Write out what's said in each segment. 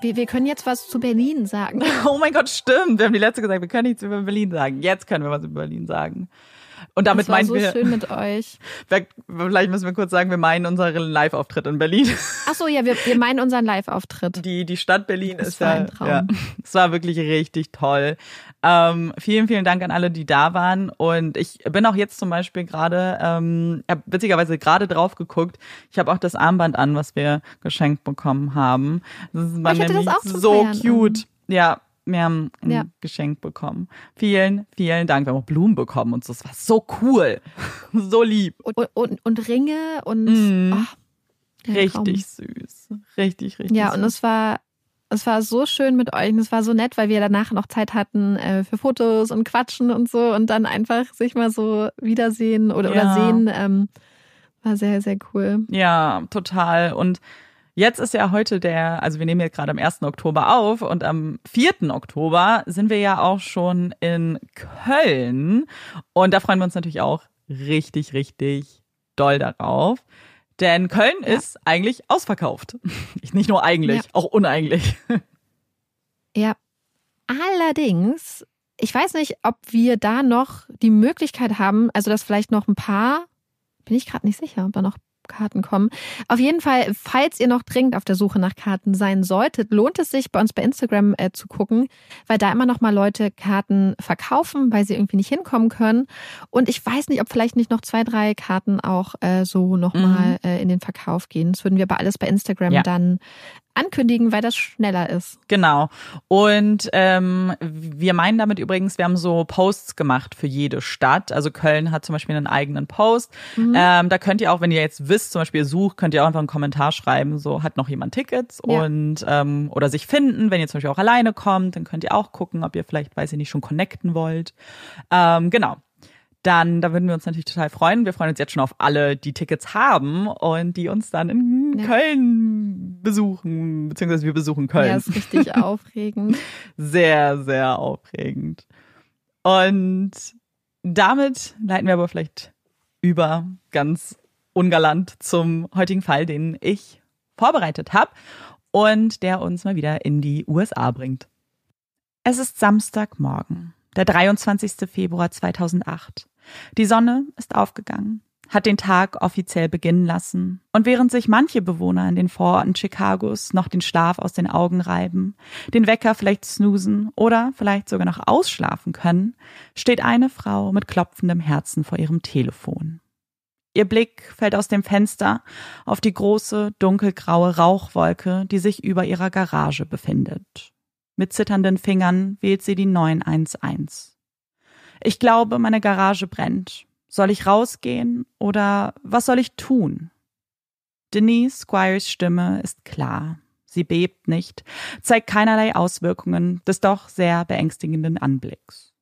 Wir, wir können jetzt was zu Berlin sagen. Oh mein Gott, stimmt. Wir haben die letzte gesagt, wir können nichts über Berlin sagen. Jetzt können wir was über Berlin sagen. Und damit das war meinen so wir. schön mit euch. Vielleicht müssen wir kurz sagen, wir meinen unseren Live-Auftritt in Berlin. Ach so, ja, wir, wir meinen unseren Live-Auftritt. Die, die Stadt Berlin Das ist war ja, ein Traum. ja. Es war wirklich richtig toll. Ähm, vielen, vielen Dank an alle, die da waren. Und ich bin auch jetzt zum Beispiel gerade, ähm, habe witzigerweise gerade drauf geguckt. Ich habe auch das Armband an, was wir geschenkt bekommen haben. Das war Oh, ich hatte das auch so Feiern cute. Ja, wir haben ein Ja. Geschenk bekommen. Vielen, vielen Dank. Wir haben auch Blumen bekommen und so. Das war so cool. so lieb. Und, und, und Ringe und ach, der Richtig süß. Richtig, richtig. Ja, süß. und es war, es war so schön mit euch und es war so nett, weil wir danach noch Zeit hatten äh, für Fotos und Quatschen und so und dann einfach sich mal so wiedersehen oder, oder Ja. sehen. Ähm, war sehr, sehr cool. Ja, total. Und jetzt ist ja heute der, also wir nehmen jetzt gerade am 1. Oktober auf und am 4. Oktober sind wir ja auch schon in Köln. Und da freuen wir uns natürlich auch richtig, richtig doll darauf. Denn Köln Ja. ist eigentlich ausverkauft. Nicht nur eigentlich, Ja. auch uneigentlich. Ja. Allerdings, ich weiß nicht, ob wir da noch die Möglichkeit haben, also dass vielleicht noch ein paar, bin ich gerade nicht sicher, ob da noch Karten kommen. Auf jeden Fall, falls ihr noch dringend auf der Suche nach Karten sein solltet, lohnt es sich bei uns bei Instagram äh, zu gucken, weil da immer noch mal Leute Karten verkaufen, weil sie irgendwie nicht hinkommen können. Und ich weiß nicht, ob vielleicht nicht noch zwei, drei Karten auch äh, so noch mal mhm. äh, in den Verkauf gehen. Das würden wir aber alles bei Instagram ja. dann ankündigen, weil das schneller ist. Genau. Und ähm, wir meinen damit übrigens, wir haben so Posts gemacht für jede Stadt. Also Köln hat zum Beispiel einen eigenen Post. Mhm. Ähm, da könnt ihr auch, wenn ihr jetzt wisst, zum Beispiel sucht, könnt ihr auch einfach einen Kommentar schreiben, so hat noch jemand Tickets ja. und ähm, oder sich finden, wenn ihr zum Beispiel auch alleine kommt, dann könnt ihr auch gucken, ob ihr vielleicht, weiß ich nicht, schon connecten wollt. Ähm, genau dann da würden wir uns natürlich total freuen. Wir freuen uns jetzt schon auf alle, die Tickets haben und die uns dann in ja. Köln besuchen, beziehungsweise wir besuchen Köln. Ja, ist richtig aufregend. Sehr, sehr aufregend. Und damit leiten wir aber vielleicht über ganz ungalant zum heutigen Fall, den ich vorbereitet habe und der uns mal wieder in die USA bringt. Es ist Samstagmorgen, der 23. Februar 2008. Die Sonne ist aufgegangen, hat den Tag offiziell beginnen lassen. Und während sich manche Bewohner in den Vororten Chicagos noch den Schlaf aus den Augen reiben, den Wecker vielleicht snoosen oder vielleicht sogar noch ausschlafen können, steht eine Frau mit klopfendem Herzen vor ihrem Telefon. Ihr Blick fällt aus dem Fenster auf die große, dunkelgraue Rauchwolke, die sich über ihrer Garage befindet. Mit zitternden Fingern wählt sie die 911. Ich glaube, meine Garage brennt. Soll ich rausgehen oder was soll ich tun? Denise Squires Stimme ist klar. Sie bebt nicht, zeigt keinerlei Auswirkungen des doch sehr beängstigenden Anblicks.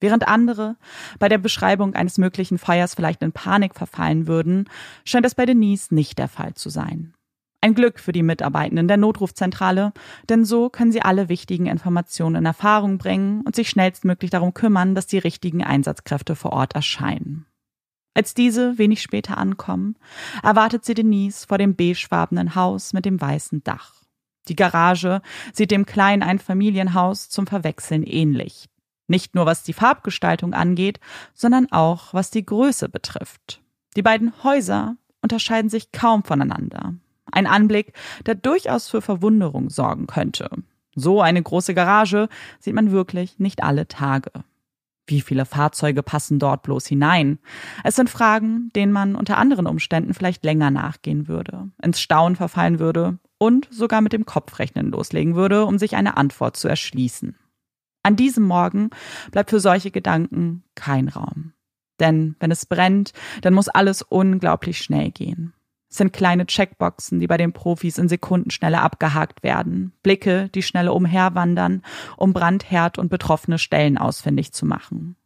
Während andere bei der Beschreibung eines möglichen Feuers vielleicht in Panik verfallen würden, scheint es bei Denise nicht der Fall zu sein. Ein Glück für die Mitarbeitenden der Notrufzentrale, denn so können sie alle wichtigen Informationen in Erfahrung bringen und sich schnellstmöglich darum kümmern, dass die richtigen Einsatzkräfte vor Ort erscheinen. Als diese wenig später ankommen, erwartet sie Denise vor dem beigefarbenen Haus mit dem weißen Dach. Die Garage sieht dem kleinen Einfamilienhaus zum Verwechseln ähnlich. Nicht nur was die Farbgestaltung angeht, sondern auch was die Größe betrifft. Die beiden Häuser unterscheiden sich kaum voneinander. Ein Anblick, der durchaus für Verwunderung sorgen könnte. So eine große Garage sieht man wirklich nicht alle Tage. Wie viele Fahrzeuge passen dort bloß hinein? Es sind Fragen, denen man unter anderen Umständen vielleicht länger nachgehen würde, ins Staunen verfallen würde und sogar mit dem Kopfrechnen loslegen würde, um sich eine Antwort zu erschließen. An diesem Morgen bleibt für solche Gedanken kein Raum. Denn wenn es brennt, dann muss alles unglaublich schnell gehen. Sind kleine Checkboxen, die bei den Profis in Sekundenschnelle abgehakt werden. Blicke, die schnell umherwandern, um Brandherd und betroffene Stellen ausfindig zu machen.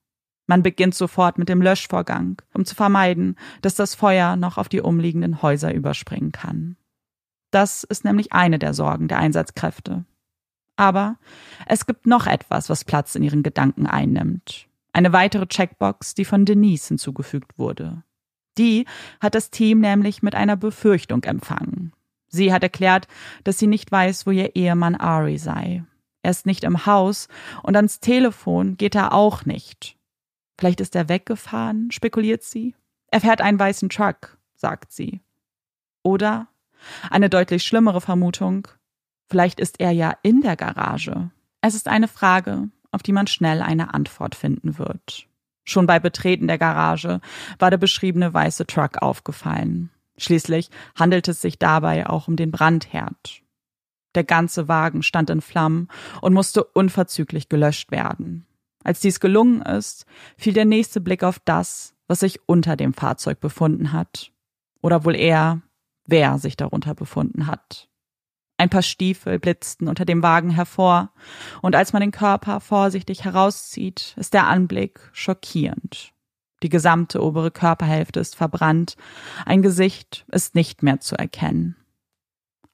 Man beginnt sofort mit dem Löschvorgang, um zu vermeiden, dass das Feuer noch auf die umliegenden Häuser überspringen kann. Das ist nämlich eine der Sorgen der Einsatzkräfte. Aber es gibt noch etwas, was Platz in ihren Gedanken einnimmt. Eine weitere Checkbox, die von Denise hinzugefügt wurde. Die hat das Team nämlich mit einer Befürchtung empfangen. Sie hat erklärt, dass sie nicht weiß, wo ihr Ehemann Ari sei. Er ist nicht im Haus und ans Telefon geht er auch nicht. Vielleicht ist er weggefahren, spekuliert sie. Er fährt einen weißen Truck, sagt sie. Oder eine deutlich schlimmere Vermutung, vielleicht ist er ja in der Garage. Es ist eine Frage, auf die man schnell eine Antwort finden wird. Schon bei Betreten der Garage war der beschriebene weiße Truck aufgefallen. Schließlich handelt es sich dabei auch um den Brandherd. Der ganze Wagen stand in Flammen und musste unverzüglich gelöscht werden. Als dies gelungen ist, fiel der nächste Blick auf das, was sich unter dem Fahrzeug befunden hat. Oder wohl eher, wer sich darunter befunden hat. Ein paar Stiefel blitzten unter dem Wagen hervor, und als man den Körper vorsichtig herauszieht, ist der Anblick schockierend. Die gesamte obere Körperhälfte ist verbrannt, ein Gesicht ist nicht mehr zu erkennen.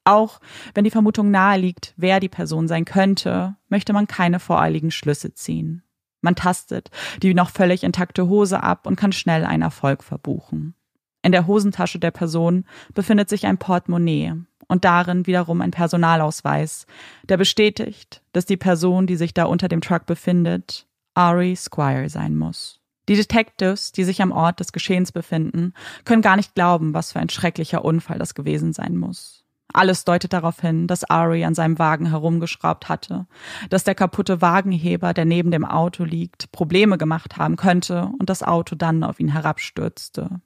Auch wenn die Vermutung nahe liegt, wer die Person sein könnte, möchte man keine voreiligen Schlüsse ziehen. Man tastet die noch völlig intakte Hose ab und kann schnell einen Erfolg verbuchen. In der Hosentasche der Person befindet sich ein Portemonnaie und darin wiederum ein Personalausweis, der bestätigt, dass die Person, die sich da unter dem Truck befindet, Ari Squire sein muss. Die Detectives, die sich am Ort des Geschehens befinden, können gar nicht glauben, was für ein schrecklicher Unfall das gewesen sein muss. Alles deutet darauf hin, dass Ari an seinem Wagen herumgeschraubt hatte, dass der kaputte Wagenheber, der neben dem Auto liegt, Probleme gemacht haben könnte und das Auto dann auf ihn herabstürzte.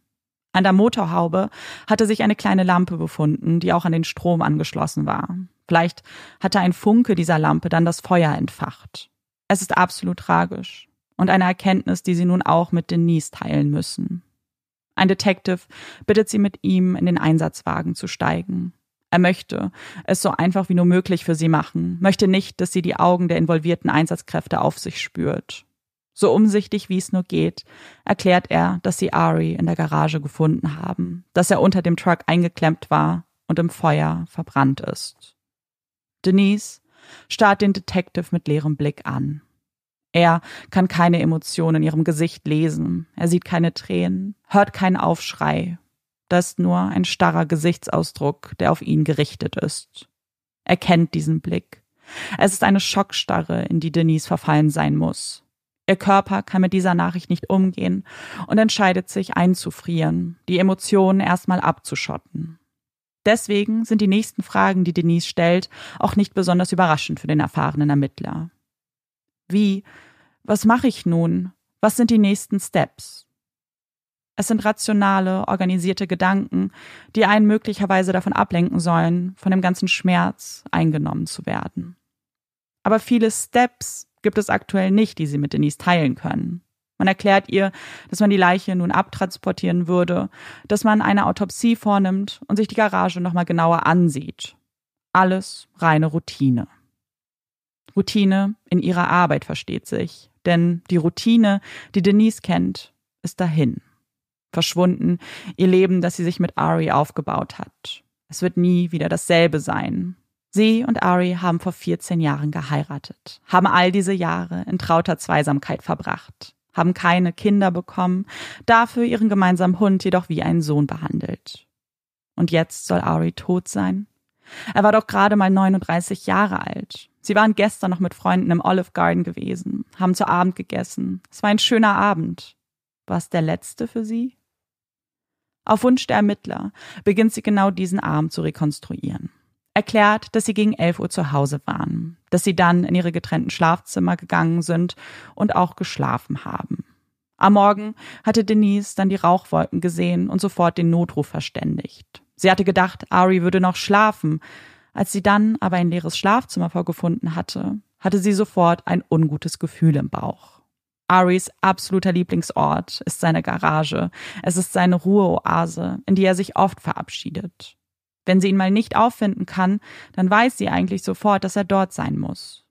An der Motorhaube hatte sich eine kleine Lampe befunden, die auch an den Strom angeschlossen war. Vielleicht hatte ein Funke dieser Lampe dann das Feuer entfacht. Es ist absolut tragisch und eine Erkenntnis, die sie nun auch mit Denise teilen müssen. Ein Detective bittet sie mit ihm in den Einsatzwagen zu steigen. Er möchte es so einfach wie nur möglich für sie machen, möchte nicht, dass sie die Augen der involvierten Einsatzkräfte auf sich spürt. So umsichtig wie es nur geht, erklärt er, dass sie Ari in der Garage gefunden haben, dass er unter dem Truck eingeklemmt war und im Feuer verbrannt ist. Denise starrt den Detective mit leerem Blick an. Er kann keine Emotion in ihrem Gesicht lesen, er sieht keine Tränen, hört keinen Aufschrei. Da ist nur ein starrer Gesichtsausdruck, der auf ihn gerichtet ist. Er kennt diesen Blick. Es ist eine Schockstarre, in die Denise verfallen sein muss. Ihr Körper kann mit dieser Nachricht nicht umgehen und entscheidet sich einzufrieren, die Emotionen erstmal abzuschotten. Deswegen sind die nächsten Fragen, die Denise stellt, auch nicht besonders überraschend für den erfahrenen Ermittler. Wie? Was mache ich nun? Was sind die nächsten Steps? Es sind rationale, organisierte Gedanken, die einen möglicherweise davon ablenken sollen, von dem ganzen Schmerz eingenommen zu werden. Aber viele Steps gibt es aktuell nicht, die sie mit Denise teilen können. Man erklärt ihr, dass man die Leiche nun abtransportieren würde, dass man eine Autopsie vornimmt und sich die Garage nochmal genauer ansieht. Alles reine Routine. Routine in ihrer Arbeit versteht sich, denn die Routine, die Denise kennt, ist dahin. Verschwunden, ihr Leben, das sie sich mit Ari aufgebaut hat. Es wird nie wieder dasselbe sein. Sie und Ari haben vor 14 Jahren geheiratet, haben all diese Jahre in trauter Zweisamkeit verbracht, haben keine Kinder bekommen, dafür ihren gemeinsamen Hund jedoch wie einen Sohn behandelt. Und jetzt soll Ari tot sein? Er war doch gerade mal 39 Jahre alt. Sie waren gestern noch mit Freunden im Olive Garden gewesen, haben zu Abend gegessen. Es war ein schöner Abend. War es der letzte für sie? Auf Wunsch der Ermittler beginnt sie genau diesen Abend zu rekonstruieren erklärt, dass sie gegen 11 Uhr zu Hause waren, dass sie dann in ihre getrennten Schlafzimmer gegangen sind und auch geschlafen haben. Am Morgen hatte Denise dann die Rauchwolken gesehen und sofort den Notruf verständigt. Sie hatte gedacht, Ari würde noch schlafen. Als sie dann aber ein leeres Schlafzimmer vorgefunden hatte, hatte sie sofort ein ungutes Gefühl im Bauch. Aris absoluter Lieblingsort ist seine Garage. Es ist seine Ruheoase, in die er sich oft verabschiedet. Wenn sie ihn mal nicht auffinden kann, dann weiß sie eigentlich sofort, dass er dort sein muss.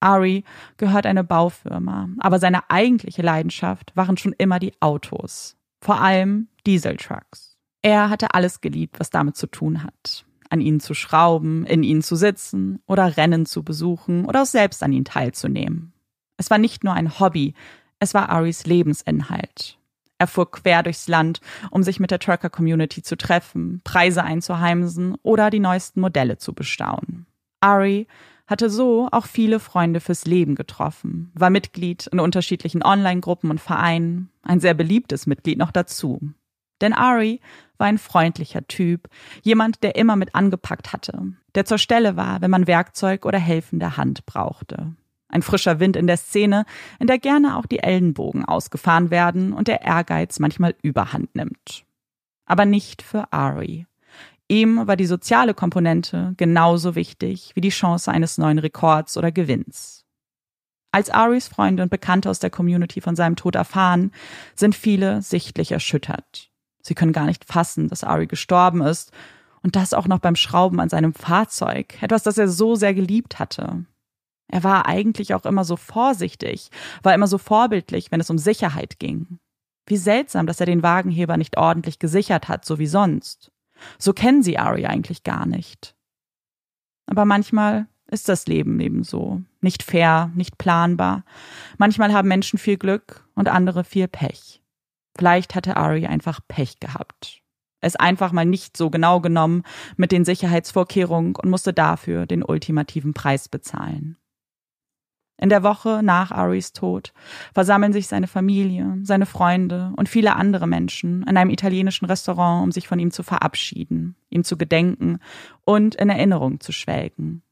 Ari gehört eine Baufirma, aber seine eigentliche Leidenschaft waren schon immer die Autos, vor allem Dieseltrucks. Er hatte alles geliebt, was damit zu tun hat. An ihnen zu schrauben, in ihnen zu sitzen oder Rennen zu besuchen oder auch selbst an ihnen teilzunehmen. Es war nicht nur ein Hobby, es war Aris Lebensinhalt. Er fuhr quer durchs Land, um sich mit der Trucker-Community zu treffen, Preise einzuheimsen oder die neuesten Modelle zu bestaunen. Ari hatte so auch viele Freunde fürs Leben getroffen, war Mitglied in unterschiedlichen Online-Gruppen und Vereinen, ein sehr beliebtes Mitglied noch dazu. Denn Ari war ein freundlicher Typ, jemand, der immer mit angepackt hatte, der zur Stelle war, wenn man Werkzeug oder helfende Hand brauchte. Ein frischer Wind in der Szene, in der gerne auch die Ellenbogen ausgefahren werden und der Ehrgeiz manchmal überhand nimmt. Aber nicht für Ari. Ihm war die soziale Komponente genauso wichtig wie die Chance eines neuen Rekords oder Gewinns. Als Aris Freunde und Bekannte aus der Community von seinem Tod erfahren, sind viele sichtlich erschüttert. Sie können gar nicht fassen, dass Ari gestorben ist und das auch noch beim Schrauben an seinem Fahrzeug, etwas, das er so sehr geliebt hatte. Er war eigentlich auch immer so vorsichtig, war immer so vorbildlich, wenn es um Sicherheit ging. Wie seltsam, dass er den Wagenheber nicht ordentlich gesichert hat, so wie sonst. So kennen sie Ari eigentlich gar nicht. Aber manchmal ist das Leben ebenso. Nicht fair, nicht planbar. Manchmal haben Menschen viel Glück und andere viel Pech. Vielleicht hatte Ari einfach Pech gehabt. Es einfach mal nicht so genau genommen mit den Sicherheitsvorkehrungen und musste dafür den ultimativen Preis bezahlen. In der Woche nach Aris Tod versammeln sich seine Familie, seine Freunde und viele andere Menschen in einem italienischen Restaurant, um sich von ihm zu verabschieden, ihm zu gedenken und in Erinnerung zu schwelgen.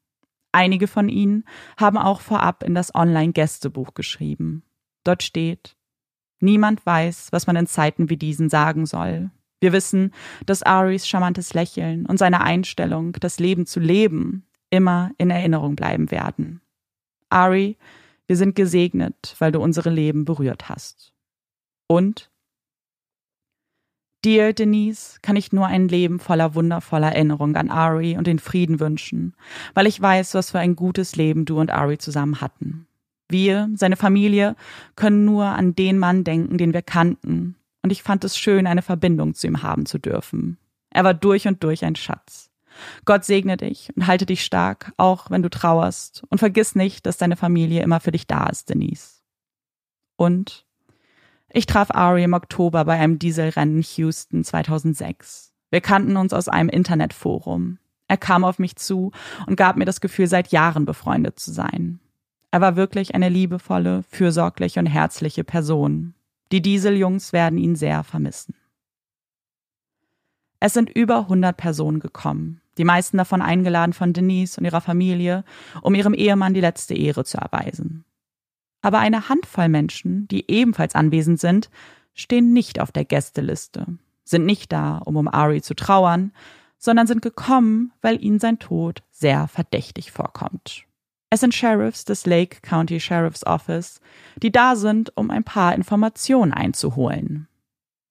Einige von ihnen haben auch vorab in das Online-Gästebuch geschrieben. Dort steht, Niemand weiß, was man in Zeiten wie diesen sagen soll. Wir wissen, dass Aris charmantes Lächeln und seine Einstellung, das Leben zu leben, immer in Erinnerung bleiben werden. Ari, wir sind gesegnet, weil du unsere Leben berührt hast. Und dir, Denise, kann ich nur ein Leben voller wundervoller Erinnerung an Ari und den Frieden wünschen, weil ich weiß, was für ein gutes Leben du und Ari zusammen hatten. Wir, seine Familie, können nur an den Mann denken, den wir kannten, und ich fand es schön, eine Verbindung zu ihm haben zu dürfen. Er war durch und durch ein Schatz. Gott segne dich und halte dich stark, auch wenn du trauerst. Und vergiss nicht, dass deine Familie immer für dich da ist, Denise. Und ich traf Ari im Oktober bei einem Dieselrennen in Houston 2006. Wir kannten uns aus einem Internetforum. Er kam auf mich zu und gab mir das Gefühl, seit Jahren befreundet zu sein. Er war wirklich eine liebevolle, fürsorgliche und herzliche Person. Die Dieseljungs werden ihn sehr vermissen. Es sind über 100 Personen gekommen, die meisten davon eingeladen von Denise und ihrer Familie, um ihrem Ehemann die letzte Ehre zu erweisen. Aber eine Handvoll Menschen, die ebenfalls anwesend sind, stehen nicht auf der Gästeliste, sind nicht da, um um Ari zu trauern, sondern sind gekommen, weil ihnen sein Tod sehr verdächtig vorkommt. Es sind Sheriffs des Lake County Sheriff's Office, die da sind, um ein paar Informationen einzuholen.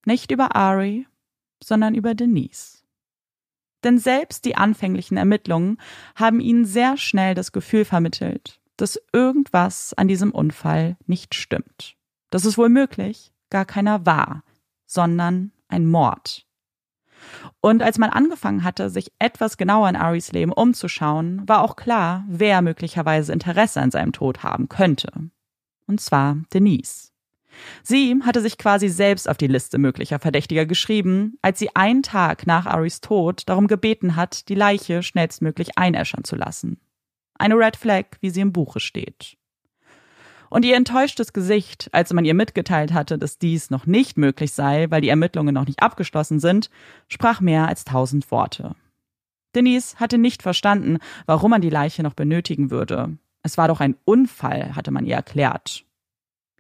Nicht über Ari, sondern über Denise. Denn selbst die anfänglichen Ermittlungen haben ihnen sehr schnell das Gefühl vermittelt, dass irgendwas an diesem Unfall nicht stimmt. Dass es wohl möglich gar keiner war, sondern ein Mord. Und als man angefangen hatte, sich etwas genauer in Aris Leben umzuschauen, war auch klar, wer möglicherweise Interesse an seinem Tod haben könnte. Und zwar Denise. Sie hatte sich quasi selbst auf die Liste möglicher Verdächtiger geschrieben, als sie einen Tag nach Aris Tod darum gebeten hat, die Leiche schnellstmöglich einäschern zu lassen. Eine Red Flag, wie sie im Buche steht. Und ihr enttäuschtes Gesicht, als man ihr mitgeteilt hatte, dass dies noch nicht möglich sei, weil die Ermittlungen noch nicht abgeschlossen sind, sprach mehr als tausend Worte. Denise hatte nicht verstanden, warum man die Leiche noch benötigen würde. Es war doch ein Unfall, hatte man ihr erklärt.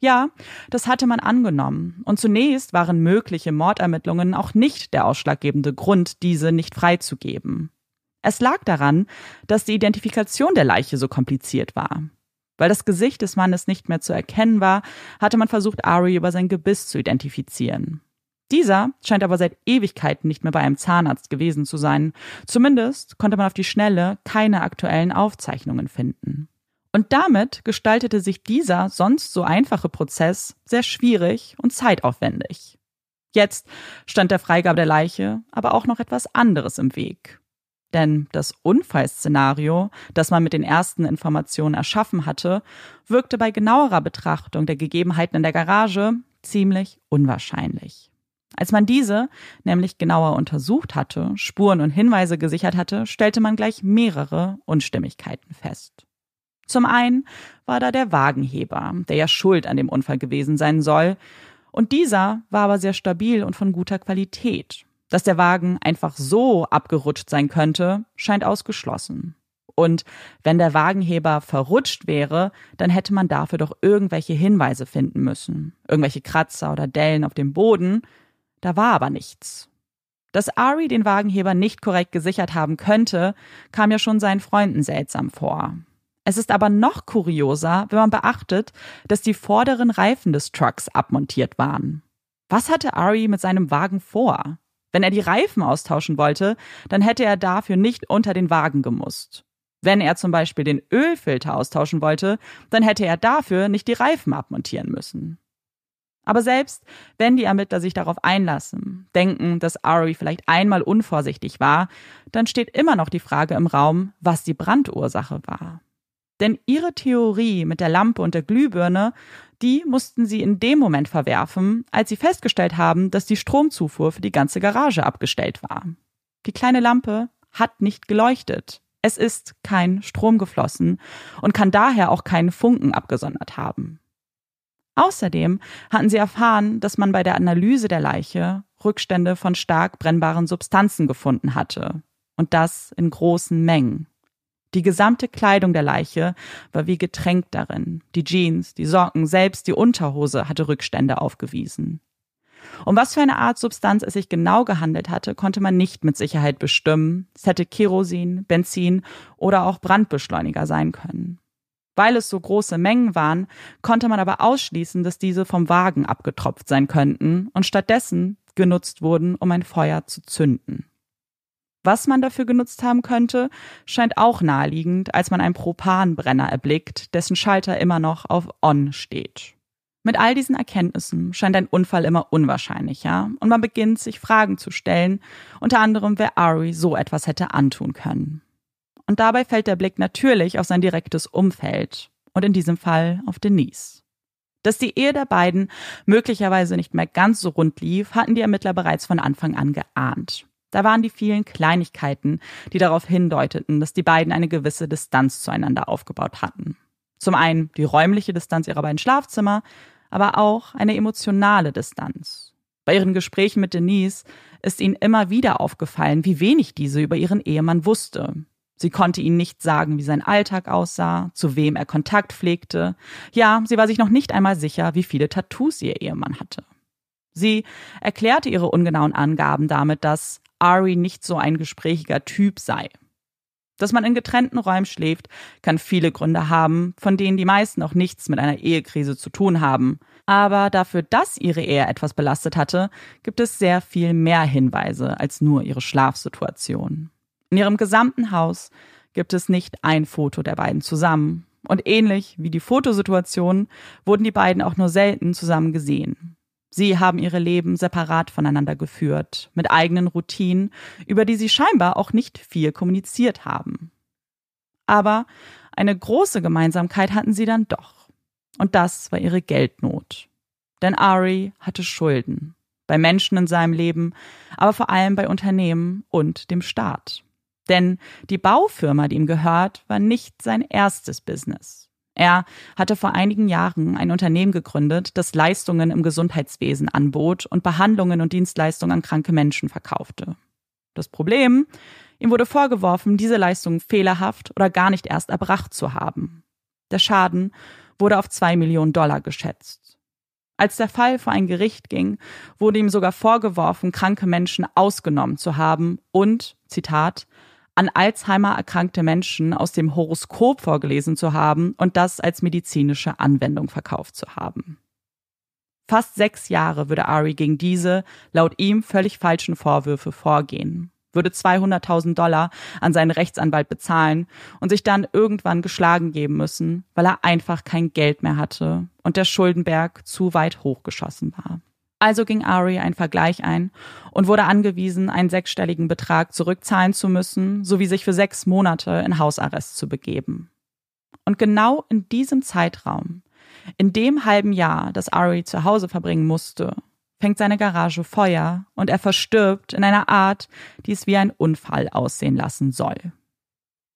Ja, das hatte man angenommen, und zunächst waren mögliche Mordermittlungen auch nicht der ausschlaggebende Grund, diese nicht freizugeben. Es lag daran, dass die Identifikation der Leiche so kompliziert war. Weil das Gesicht des Mannes nicht mehr zu erkennen war, hatte man versucht, Ari über sein Gebiss zu identifizieren. Dieser scheint aber seit Ewigkeiten nicht mehr bei einem Zahnarzt gewesen zu sein. Zumindest konnte man auf die Schnelle keine aktuellen Aufzeichnungen finden. Und damit gestaltete sich dieser sonst so einfache Prozess sehr schwierig und zeitaufwendig. Jetzt stand der Freigabe der Leiche aber auch noch etwas anderes im Weg. Denn das Unfallszenario, das man mit den ersten Informationen erschaffen hatte, wirkte bei genauerer Betrachtung der Gegebenheiten in der Garage ziemlich unwahrscheinlich. Als man diese nämlich genauer untersucht hatte, Spuren und Hinweise gesichert hatte, stellte man gleich mehrere Unstimmigkeiten fest. Zum einen war da der Wagenheber, der ja schuld an dem Unfall gewesen sein soll, und dieser war aber sehr stabil und von guter Qualität. Dass der Wagen einfach so abgerutscht sein könnte, scheint ausgeschlossen. Und wenn der Wagenheber verrutscht wäre, dann hätte man dafür doch irgendwelche Hinweise finden müssen. Irgendwelche Kratzer oder Dellen auf dem Boden. Da war aber nichts. Dass Ari den Wagenheber nicht korrekt gesichert haben könnte, kam ja schon seinen Freunden seltsam vor. Es ist aber noch kurioser, wenn man beachtet, dass die vorderen Reifen des Trucks abmontiert waren. Was hatte Ari mit seinem Wagen vor? Wenn er die Reifen austauschen wollte, dann hätte er dafür nicht unter den Wagen gemusst. Wenn er zum Beispiel den Ölfilter austauschen wollte, dann hätte er dafür nicht die Reifen abmontieren müssen. Aber selbst wenn die Ermittler sich darauf einlassen, denken, dass Ari vielleicht einmal unvorsichtig war, dann steht immer noch die Frage im Raum, was die Brandursache war. Denn ihre Theorie mit der Lampe und der Glühbirne, die mussten sie in dem Moment verwerfen, als sie festgestellt haben, dass die Stromzufuhr für die ganze Garage abgestellt war. Die kleine Lampe hat nicht geleuchtet. Es ist kein Strom geflossen und kann daher auch keinen Funken abgesondert haben. Außerdem hatten sie erfahren, dass man bei der Analyse der Leiche Rückstände von stark brennbaren Substanzen gefunden hatte. Und das in großen Mengen. Die gesamte Kleidung der Leiche war wie getränkt darin. Die Jeans, die Socken, selbst die Unterhose hatte Rückstände aufgewiesen. Um was für eine Art Substanz es sich genau gehandelt hatte, konnte man nicht mit Sicherheit bestimmen. Es hätte Kerosin, Benzin oder auch Brandbeschleuniger sein können. Weil es so große Mengen waren, konnte man aber ausschließen, dass diese vom Wagen abgetropft sein könnten und stattdessen genutzt wurden, um ein Feuer zu zünden. Was man dafür genutzt haben könnte, scheint auch naheliegend, als man einen Propanbrenner erblickt, dessen Schalter immer noch auf On steht. Mit all diesen Erkenntnissen scheint ein Unfall immer unwahrscheinlicher und man beginnt sich Fragen zu stellen, unter anderem wer Ari so etwas hätte antun können. Und dabei fällt der Blick natürlich auf sein direktes Umfeld und in diesem Fall auf Denise. Dass die Ehe der beiden möglicherweise nicht mehr ganz so rund lief, hatten die Ermittler bereits von Anfang an geahnt. Da waren die vielen Kleinigkeiten, die darauf hindeuteten, dass die beiden eine gewisse Distanz zueinander aufgebaut hatten. Zum einen die räumliche Distanz ihrer beiden Schlafzimmer, aber auch eine emotionale Distanz. Bei ihren Gesprächen mit Denise ist ihnen immer wieder aufgefallen, wie wenig diese über ihren Ehemann wusste. Sie konnte ihnen nicht sagen, wie sein Alltag aussah, zu wem er Kontakt pflegte. Ja, sie war sich noch nicht einmal sicher, wie viele Tattoos ihr Ehemann hatte. Sie erklärte ihre ungenauen Angaben damit, dass Ari nicht so ein gesprächiger Typ sei. Dass man in getrennten Räumen schläft, kann viele Gründe haben, von denen die meisten auch nichts mit einer Ehekrise zu tun haben. Aber dafür, dass ihre Ehe etwas belastet hatte, gibt es sehr viel mehr Hinweise als nur ihre Schlafsituation. In ihrem gesamten Haus gibt es nicht ein Foto der beiden zusammen. Und ähnlich wie die Fotosituation wurden die beiden auch nur selten zusammen gesehen. Sie haben ihre Leben separat voneinander geführt, mit eigenen Routinen, über die sie scheinbar auch nicht viel kommuniziert haben. Aber eine große Gemeinsamkeit hatten sie dann doch. Und das war ihre Geldnot. Denn Ari hatte Schulden. Bei Menschen in seinem Leben, aber vor allem bei Unternehmen und dem Staat. Denn die Baufirma, die ihm gehört, war nicht sein erstes Business. Er hatte vor einigen Jahren ein Unternehmen gegründet, das Leistungen im Gesundheitswesen anbot und Behandlungen und Dienstleistungen an kranke Menschen verkaufte. Das Problem, ihm wurde vorgeworfen, diese Leistungen fehlerhaft oder gar nicht erst erbracht zu haben. Der Schaden wurde auf zwei Millionen Dollar geschätzt. Als der Fall vor ein Gericht ging, wurde ihm sogar vorgeworfen, kranke Menschen ausgenommen zu haben und, Zitat, an Alzheimer erkrankte Menschen aus dem Horoskop vorgelesen zu haben und das als medizinische Anwendung verkauft zu haben. Fast sechs Jahre würde Ari gegen diese, laut ihm völlig falschen Vorwürfe vorgehen, würde 200.000 Dollar an seinen Rechtsanwalt bezahlen und sich dann irgendwann geschlagen geben müssen, weil er einfach kein Geld mehr hatte und der Schuldenberg zu weit hochgeschossen war. Also ging Ari ein Vergleich ein und wurde angewiesen, einen sechsstelligen Betrag zurückzahlen zu müssen, sowie sich für sechs Monate in Hausarrest zu begeben. Und genau in diesem Zeitraum, in dem halben Jahr, das Ari zu Hause verbringen musste, fängt seine Garage Feuer und er verstirbt in einer Art, die es wie ein Unfall aussehen lassen soll.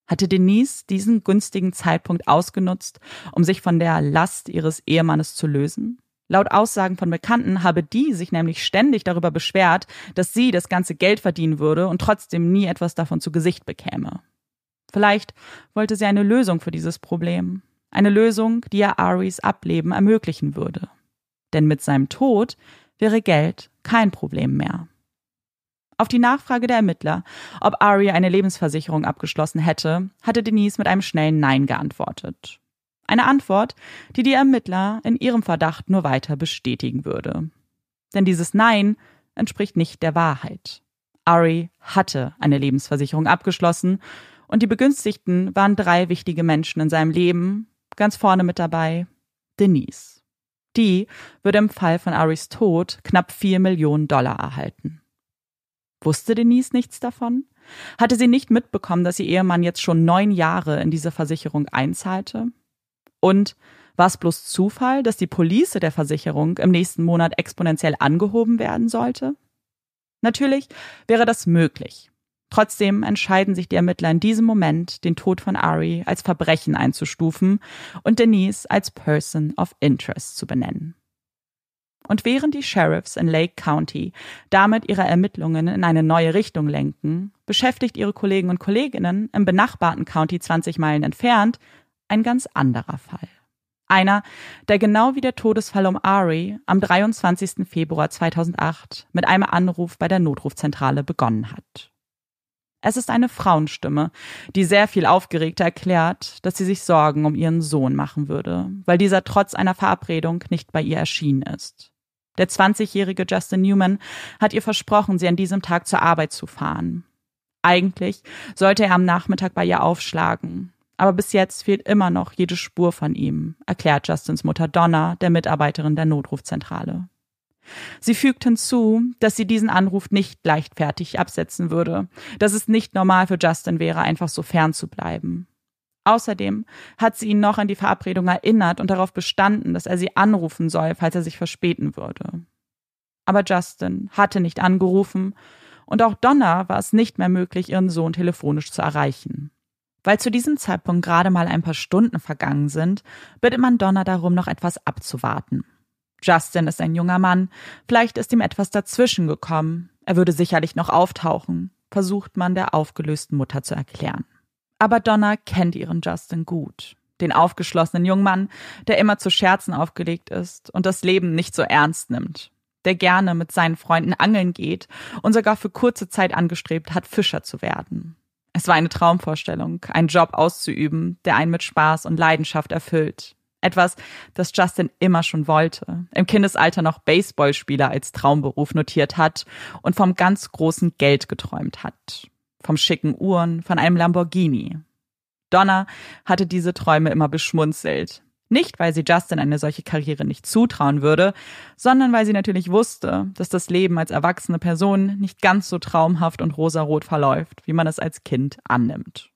Hatte Denise diesen günstigen Zeitpunkt ausgenutzt, um sich von der Last ihres Ehemannes zu lösen? Laut Aussagen von Bekannten habe die sich nämlich ständig darüber beschwert, dass sie das ganze Geld verdienen würde und trotzdem nie etwas davon zu Gesicht bekäme. Vielleicht wollte sie eine Lösung für dieses Problem. Eine Lösung, die ihr Aris Ableben ermöglichen würde. Denn mit seinem Tod wäre Geld kein Problem mehr. Auf die Nachfrage der Ermittler, ob Ari eine Lebensversicherung abgeschlossen hätte, hatte Denise mit einem schnellen Nein geantwortet. Eine Antwort, die die Ermittler in ihrem Verdacht nur weiter bestätigen würde. Denn dieses Nein entspricht nicht der Wahrheit. Ari hatte eine Lebensversicherung abgeschlossen und die Begünstigten waren drei wichtige Menschen in seinem Leben, ganz vorne mit dabei Denise. Die würde im Fall von Aris Tod knapp vier Millionen Dollar erhalten. Wusste Denise nichts davon? Hatte sie nicht mitbekommen, dass ihr Ehemann jetzt schon neun Jahre in diese Versicherung einzahlte? Und war es bloß Zufall, dass die Police der Versicherung im nächsten Monat exponentiell angehoben werden sollte? Natürlich wäre das möglich. Trotzdem entscheiden sich die Ermittler in diesem Moment, den Tod von Ari als Verbrechen einzustufen und Denise als Person of Interest zu benennen. Und während die Sheriffs in Lake County damit ihre Ermittlungen in eine neue Richtung lenken, beschäftigt ihre Kollegen und Kolleginnen im benachbarten County 20 Meilen entfernt ein ganz anderer Fall. Einer, der genau wie der Todesfall um Ari am 23. Februar 2008 mit einem Anruf bei der Notrufzentrale begonnen hat. Es ist eine Frauenstimme, die sehr viel aufgeregter erklärt, dass sie sich Sorgen um ihren Sohn machen würde, weil dieser trotz einer Verabredung nicht bei ihr erschienen ist. Der 20-jährige Justin Newman hat ihr versprochen, sie an diesem Tag zur Arbeit zu fahren. Eigentlich sollte er am Nachmittag bei ihr aufschlagen, aber bis jetzt fehlt immer noch jede Spur von ihm, erklärt Justins Mutter Donna, der Mitarbeiterin der Notrufzentrale. Sie fügt hinzu, dass sie diesen Anruf nicht leichtfertig absetzen würde, dass es nicht normal für Justin wäre, einfach so fern zu bleiben. Außerdem hat sie ihn noch an die Verabredung erinnert und darauf bestanden, dass er sie anrufen soll, falls er sich verspäten würde. Aber Justin hatte nicht angerufen und auch Donna war es nicht mehr möglich, ihren Sohn telefonisch zu erreichen. Weil zu diesem Zeitpunkt gerade mal ein paar Stunden vergangen sind, bittet man Donna darum, noch etwas abzuwarten. Justin ist ein junger Mann, vielleicht ist ihm etwas dazwischen gekommen, er würde sicherlich noch auftauchen, versucht man der aufgelösten Mutter zu erklären. Aber Donna kennt ihren Justin gut. Den aufgeschlossenen jungen Mann, der immer zu Scherzen aufgelegt ist und das Leben nicht so ernst nimmt. Der gerne mit seinen Freunden angeln geht und sogar für kurze Zeit angestrebt hat, Fischer zu werden. Es war eine Traumvorstellung, einen Job auszuüben, der einen mit Spaß und Leidenschaft erfüllt. Etwas, das Justin immer schon wollte. Im Kindesalter noch Baseballspieler als Traumberuf notiert hat und vom ganz großen Geld geträumt hat vom schicken Uhren, von einem Lamborghini. Donna hatte diese Träume immer beschmunzelt. Nicht, weil sie Justin eine solche Karriere nicht zutrauen würde, sondern weil sie natürlich wusste, dass das Leben als erwachsene Person nicht ganz so traumhaft und rosarot verläuft, wie man es als Kind annimmt.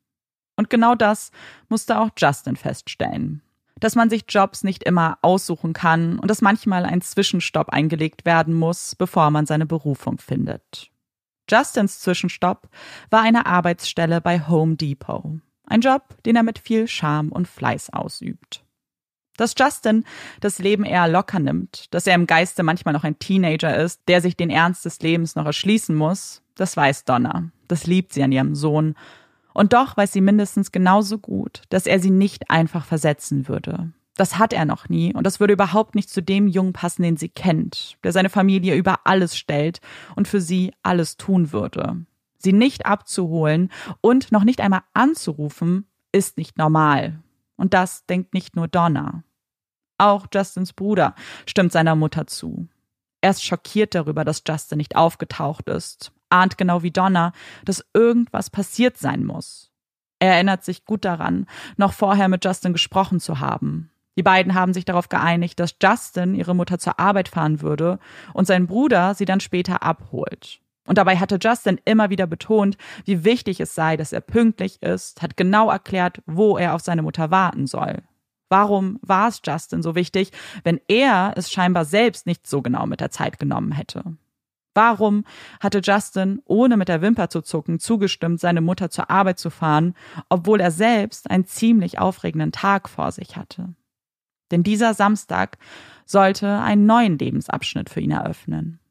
Und genau das musste auch Justin feststellen. Dass man sich Jobs nicht immer aussuchen kann und dass manchmal ein Zwischenstopp eingelegt werden muss, bevor man seine Berufung findet. Justins Zwischenstopp war eine Arbeitsstelle bei Home Depot. Ein Job, den er mit viel Charme und Fleiß ausübt. Dass Justin das Leben eher locker nimmt, dass er im Geiste manchmal noch ein Teenager ist, der sich den Ernst des Lebens noch erschließen muss, das weiß Donna. Das liebt sie an ihrem Sohn. Und doch weiß sie mindestens genauso gut, dass er sie nicht einfach versetzen würde. Das hat er noch nie und das würde überhaupt nicht zu dem Jungen passen, den sie kennt, der seine Familie über alles stellt und für sie alles tun würde. Sie nicht abzuholen und noch nicht einmal anzurufen, ist nicht normal. Und das denkt nicht nur Donna. Auch Justins Bruder stimmt seiner Mutter zu. Er ist schockiert darüber, dass Justin nicht aufgetaucht ist, ahnt genau wie Donna, dass irgendwas passiert sein muss. Er erinnert sich gut daran, noch vorher mit Justin gesprochen zu haben, die beiden haben sich darauf geeinigt, dass Justin ihre Mutter zur Arbeit fahren würde und sein Bruder sie dann später abholt. Und dabei hatte Justin immer wieder betont, wie wichtig es sei, dass er pünktlich ist, hat genau erklärt, wo er auf seine Mutter warten soll. Warum war es Justin so wichtig, wenn er es scheinbar selbst nicht so genau mit der Zeit genommen hätte? Warum hatte Justin, ohne mit der Wimper zu zucken, zugestimmt, seine Mutter zur Arbeit zu fahren, obwohl er selbst einen ziemlich aufregenden Tag vor sich hatte? Denn dieser Samstag sollte einen neuen Lebensabschnitt für ihn eröffnen.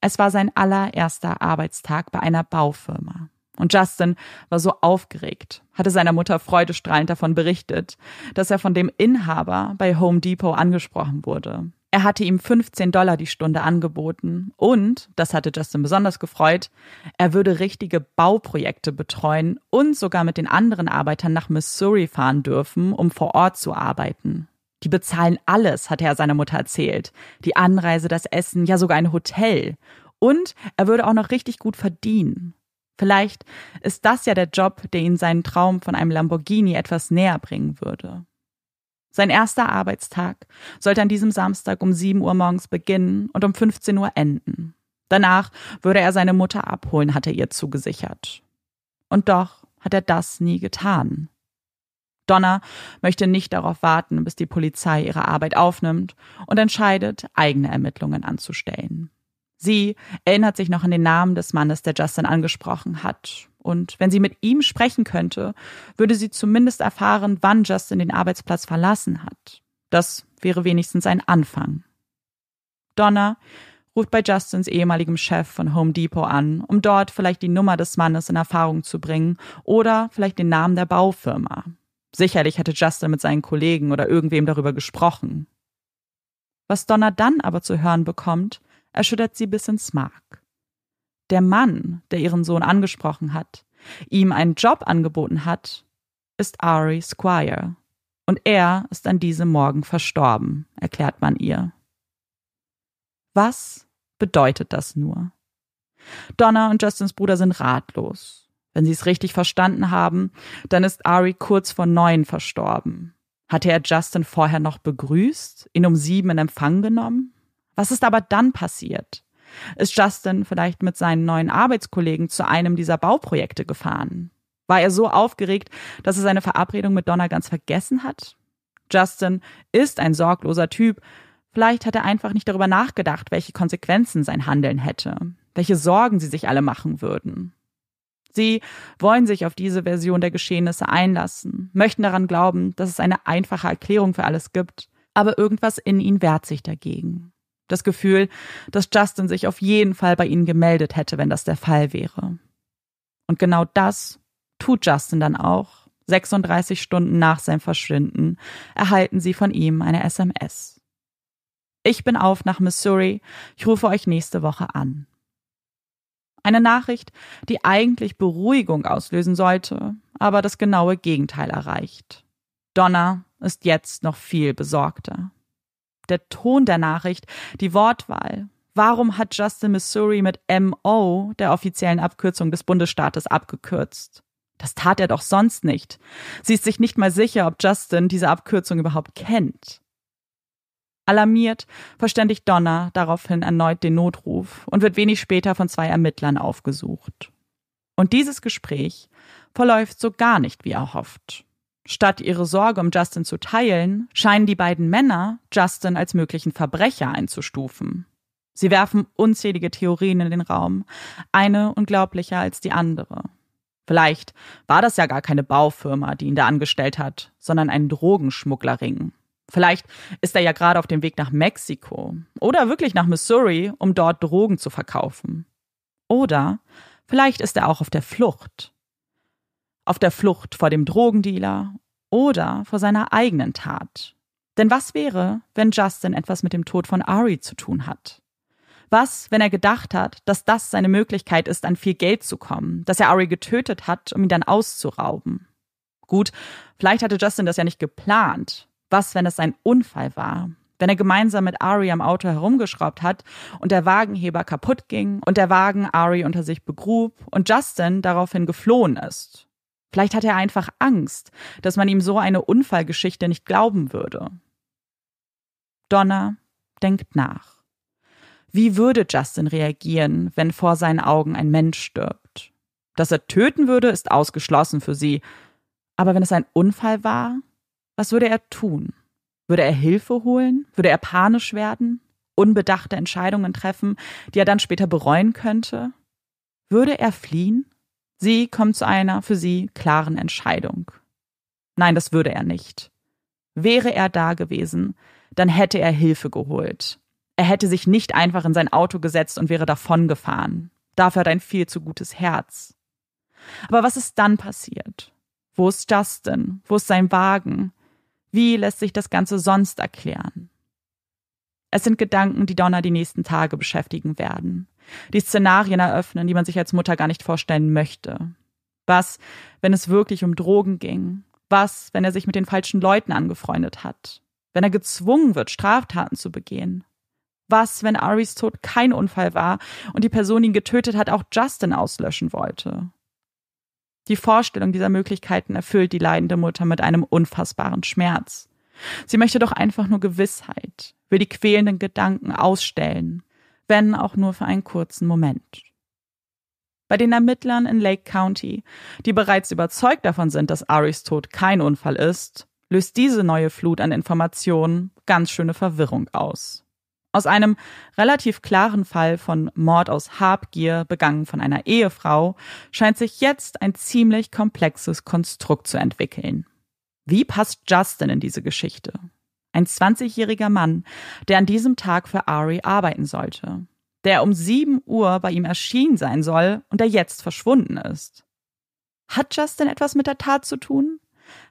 Es war sein allererster Arbeitstag bei einer Baufirma. Und Justin war so aufgeregt, hatte seiner Mutter freudestrahlend davon berichtet, dass er von dem Inhaber bei Home Depot angesprochen wurde. Er hatte ihm 15 Dollar die Stunde angeboten und, das hatte Justin besonders gefreut, er würde richtige Bauprojekte betreuen und sogar mit den anderen Arbeitern nach Missouri fahren dürfen, um vor Ort zu arbeiten. Die bezahlen alles, hat er seiner Mutter erzählt. Die Anreise, das Essen, ja sogar ein Hotel. Und er würde auch noch richtig gut verdienen. Vielleicht ist das ja der Job, der ihn seinen Traum von einem Lamborghini etwas näher bringen würde. Sein erster Arbeitstag sollte an diesem Samstag um 7 Uhr morgens beginnen und um 15 Uhr enden. Danach würde er seine Mutter abholen, hatte ihr zugesichert. Und doch hat er das nie getan. Donna möchte nicht darauf warten, bis die Polizei ihre Arbeit aufnimmt und entscheidet, eigene Ermittlungen anzustellen. Sie erinnert sich noch an den Namen des Mannes, der Justin angesprochen hat. Und wenn sie mit ihm sprechen könnte, würde sie zumindest erfahren, wann Justin den Arbeitsplatz verlassen hat. Das wäre wenigstens ein Anfang. Donna ruft bei Justins ehemaligem Chef von Home Depot an, um dort vielleicht die Nummer des Mannes in Erfahrung zu bringen oder vielleicht den Namen der Baufirma. Sicherlich hätte Justin mit seinen Kollegen oder irgendwem darüber gesprochen. Was Donna dann aber zu hören bekommt, erschüttert sie bis ins Mark. Der Mann, der ihren Sohn angesprochen hat, ihm einen Job angeboten hat, ist Ari Squire. Und er ist an diesem Morgen verstorben, erklärt man ihr. Was bedeutet das nur? Donna und Justins Bruder sind ratlos. Wenn sie es richtig verstanden haben, dann ist Ari kurz vor neun verstorben. Hatte er Justin vorher noch begrüßt, ihn um sieben in Empfang genommen? Was ist aber dann passiert? Ist Justin vielleicht mit seinen neuen Arbeitskollegen zu einem dieser Bauprojekte gefahren? War er so aufgeregt, dass er seine Verabredung mit Donna ganz vergessen hat? Justin ist ein sorgloser Typ. Vielleicht hat er einfach nicht darüber nachgedacht, welche Konsequenzen sein Handeln hätte, welche Sorgen sie sich alle machen würden. Sie wollen sich auf diese Version der Geschehnisse einlassen, möchten daran glauben, dass es eine einfache Erklärung für alles gibt, aber irgendwas in ihnen wehrt sich dagegen. Das Gefühl, dass Justin sich auf jeden Fall bei ihnen gemeldet hätte, wenn das der Fall wäre. Und genau das tut Justin dann auch. 36 Stunden nach seinem Verschwinden erhalten sie von ihm eine SMS. Ich bin auf nach Missouri. Ich rufe euch nächste Woche an. Eine Nachricht, die eigentlich Beruhigung auslösen sollte, aber das genaue Gegenteil erreicht. Donna ist jetzt noch viel besorgter der Ton der Nachricht, die Wortwahl. Warum hat Justin Missouri mit MO, der offiziellen Abkürzung des Bundesstaates, abgekürzt? Das tat er doch sonst nicht. Sie ist sich nicht mal sicher, ob Justin diese Abkürzung überhaupt kennt. Alarmiert verständigt Donna daraufhin erneut den Notruf und wird wenig später von zwei Ermittlern aufgesucht. Und dieses Gespräch verläuft so gar nicht wie erhofft. Statt ihre Sorge um Justin zu teilen, scheinen die beiden Männer Justin als möglichen Verbrecher einzustufen. Sie werfen unzählige Theorien in den Raum, eine unglaublicher als die andere. Vielleicht war das ja gar keine Baufirma, die ihn da angestellt hat, sondern ein Drogenschmugglerring. Vielleicht ist er ja gerade auf dem Weg nach Mexiko oder wirklich nach Missouri, um dort Drogen zu verkaufen. Oder vielleicht ist er auch auf der Flucht auf der Flucht vor dem Drogendealer oder vor seiner eigenen Tat. Denn was wäre, wenn Justin etwas mit dem Tod von Ari zu tun hat? Was, wenn er gedacht hat, dass das seine Möglichkeit ist, an viel Geld zu kommen, dass er Ari getötet hat, um ihn dann auszurauben? Gut, vielleicht hatte Justin das ja nicht geplant. Was, wenn es ein Unfall war? Wenn er gemeinsam mit Ari am Auto herumgeschraubt hat und der Wagenheber kaputt ging und der Wagen Ari unter sich begrub und Justin daraufhin geflohen ist Vielleicht hat er einfach Angst, dass man ihm so eine Unfallgeschichte nicht glauben würde. Donna denkt nach. Wie würde Justin reagieren, wenn vor seinen Augen ein Mensch stirbt? Dass er töten würde, ist ausgeschlossen für sie. Aber wenn es ein Unfall war, was würde er tun? Würde er Hilfe holen? Würde er panisch werden? Unbedachte Entscheidungen treffen, die er dann später bereuen könnte? Würde er fliehen? Sie kommt zu einer für sie klaren Entscheidung. Nein, das würde er nicht. Wäre er da gewesen, dann hätte er Hilfe geholt. Er hätte sich nicht einfach in sein Auto gesetzt und wäre davongefahren. Dafür hat ein viel zu gutes Herz. Aber was ist dann passiert? Wo ist Justin? Wo ist sein Wagen? Wie lässt sich das Ganze sonst erklären? Es sind Gedanken, die Donna die nächsten Tage beschäftigen werden die Szenarien eröffnen, die man sich als Mutter gar nicht vorstellen möchte. Was, wenn es wirklich um Drogen ging? Was, wenn er sich mit den falschen Leuten angefreundet hat? Wenn er gezwungen wird, Straftaten zu begehen? Was, wenn Aris Tod kein Unfall war und die Person, die ihn getötet hat, auch Justin auslöschen wollte? Die Vorstellung dieser Möglichkeiten erfüllt die leidende Mutter mit einem unfassbaren Schmerz. Sie möchte doch einfach nur Gewissheit, will die quälenden Gedanken ausstellen, wenn auch nur für einen kurzen Moment. Bei den Ermittlern in Lake County, die bereits überzeugt davon sind, dass Aris Tod kein Unfall ist, löst diese neue Flut an Informationen ganz schöne Verwirrung aus. Aus einem relativ klaren Fall von Mord aus Habgier begangen von einer Ehefrau scheint sich jetzt ein ziemlich komplexes Konstrukt zu entwickeln. Wie passt Justin in diese Geschichte? Ein 20-jähriger Mann, der an diesem Tag für Ari arbeiten sollte, der um 7 Uhr bei ihm erschienen sein soll und der jetzt verschwunden ist. Hat Justin etwas mit der Tat zu tun?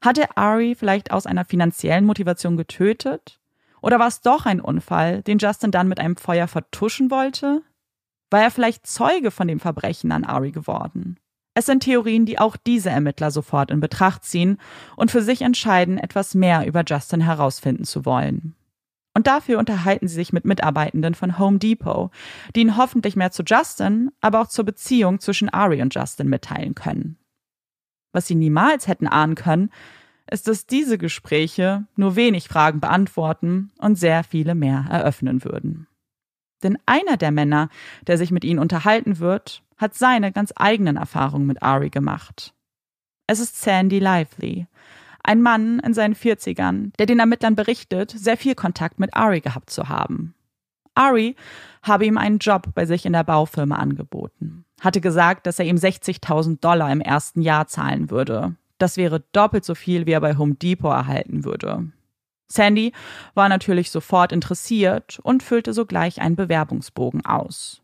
Hat er Ari vielleicht aus einer finanziellen Motivation getötet? Oder war es doch ein Unfall, den Justin dann mit einem Feuer vertuschen wollte? War er vielleicht Zeuge von dem Verbrechen an Ari geworden? Es sind Theorien, die auch diese Ermittler sofort in Betracht ziehen und für sich entscheiden, etwas mehr über Justin herausfinden zu wollen. Und dafür unterhalten sie sich mit Mitarbeitenden von Home Depot, die ihnen hoffentlich mehr zu Justin, aber auch zur Beziehung zwischen Ari und Justin mitteilen können. Was sie niemals hätten ahnen können, ist, dass diese Gespräche nur wenig Fragen beantworten und sehr viele mehr eröffnen würden. Denn einer der Männer, der sich mit ihnen unterhalten wird, hat seine ganz eigenen Erfahrungen mit Ari gemacht. Es ist Sandy Lively, ein Mann in seinen 40ern, der den Ermittlern berichtet, sehr viel Kontakt mit Ari gehabt zu haben. Ari habe ihm einen Job bei sich in der Baufirma angeboten, hatte gesagt, dass er ihm 60.000 Dollar im ersten Jahr zahlen würde, das wäre doppelt so viel, wie er bei Home Depot erhalten würde. Sandy war natürlich sofort interessiert und füllte sogleich einen Bewerbungsbogen aus.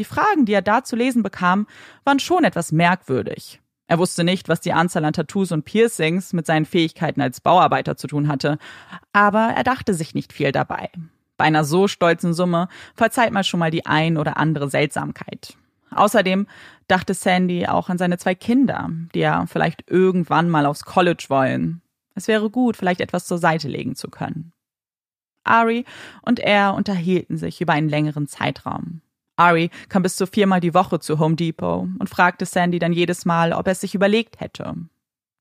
Die Fragen, die er da zu lesen bekam, waren schon etwas merkwürdig. Er wusste nicht, was die Anzahl an Tattoos und Piercings mit seinen Fähigkeiten als Bauarbeiter zu tun hatte, aber er dachte sich nicht viel dabei. Bei einer so stolzen Summe verzeiht man schon mal die ein oder andere Seltsamkeit. Außerdem dachte Sandy auch an seine zwei Kinder, die ja vielleicht irgendwann mal aufs College wollen. Es wäre gut, vielleicht etwas zur Seite legen zu können. Ari und er unterhielten sich über einen längeren Zeitraum. Ari kam bis zu viermal die Woche zu Home Depot und fragte Sandy dann jedes Mal, ob er es sich überlegt hätte.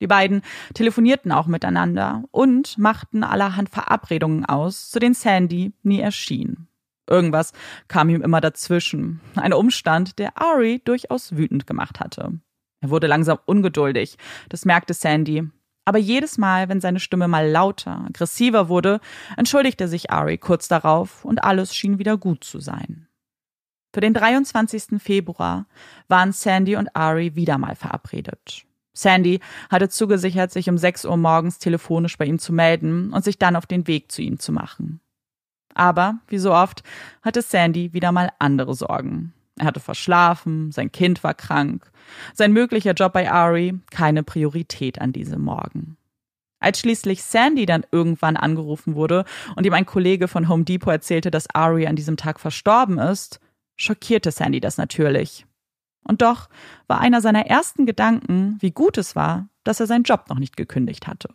Die beiden telefonierten auch miteinander und machten allerhand Verabredungen aus, zu denen Sandy nie erschien. Irgendwas kam ihm immer dazwischen. Ein Umstand, der Ari durchaus wütend gemacht hatte. Er wurde langsam ungeduldig. Das merkte Sandy. Aber jedes Mal, wenn seine Stimme mal lauter, aggressiver wurde, entschuldigte sich Ari kurz darauf und alles schien wieder gut zu sein. Für den 23. Februar waren Sandy und Ari wieder mal verabredet. Sandy hatte zugesichert, sich um 6 Uhr morgens telefonisch bei ihm zu melden und sich dann auf den Weg zu ihm zu machen. Aber, wie so oft, hatte Sandy wieder mal andere Sorgen. Er hatte verschlafen, sein Kind war krank, sein möglicher Job bei Ari keine Priorität an diesem Morgen. Als schließlich Sandy dann irgendwann angerufen wurde und ihm ein Kollege von Home Depot erzählte, dass Ari an diesem Tag verstorben ist, schockierte Sandy das natürlich. Und doch war einer seiner ersten Gedanken, wie gut es war, dass er seinen Job noch nicht gekündigt hatte.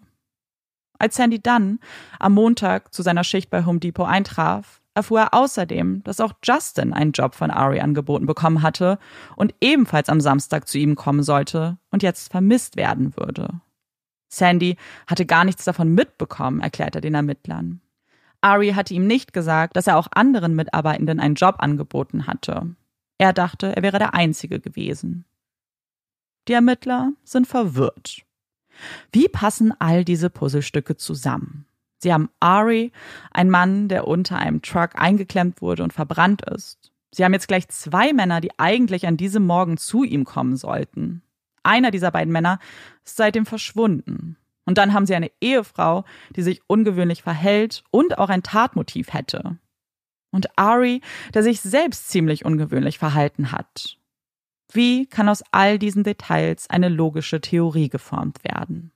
Als Sandy dann am Montag zu seiner Schicht bei Home Depot eintraf, erfuhr er außerdem, dass auch Justin einen Job von Ari angeboten bekommen hatte und ebenfalls am Samstag zu ihm kommen sollte und jetzt vermisst werden würde. Sandy hatte gar nichts davon mitbekommen, erklärt er den Ermittlern. Ari hatte ihm nicht gesagt, dass er auch anderen Mitarbeitenden einen Job angeboten hatte. Er dachte, er wäre der Einzige gewesen. Die Ermittler sind verwirrt. Wie passen all diese Puzzlestücke zusammen? Sie haben Ari, ein Mann, der unter einem Truck eingeklemmt wurde und verbrannt ist. Sie haben jetzt gleich zwei Männer, die eigentlich an diesem Morgen zu ihm kommen sollten. Einer dieser beiden Männer ist seitdem verschwunden. Und dann haben sie eine Ehefrau, die sich ungewöhnlich verhält und auch ein Tatmotiv hätte. Und Ari, der sich selbst ziemlich ungewöhnlich verhalten hat. Wie kann aus all diesen Details eine logische Theorie geformt werden?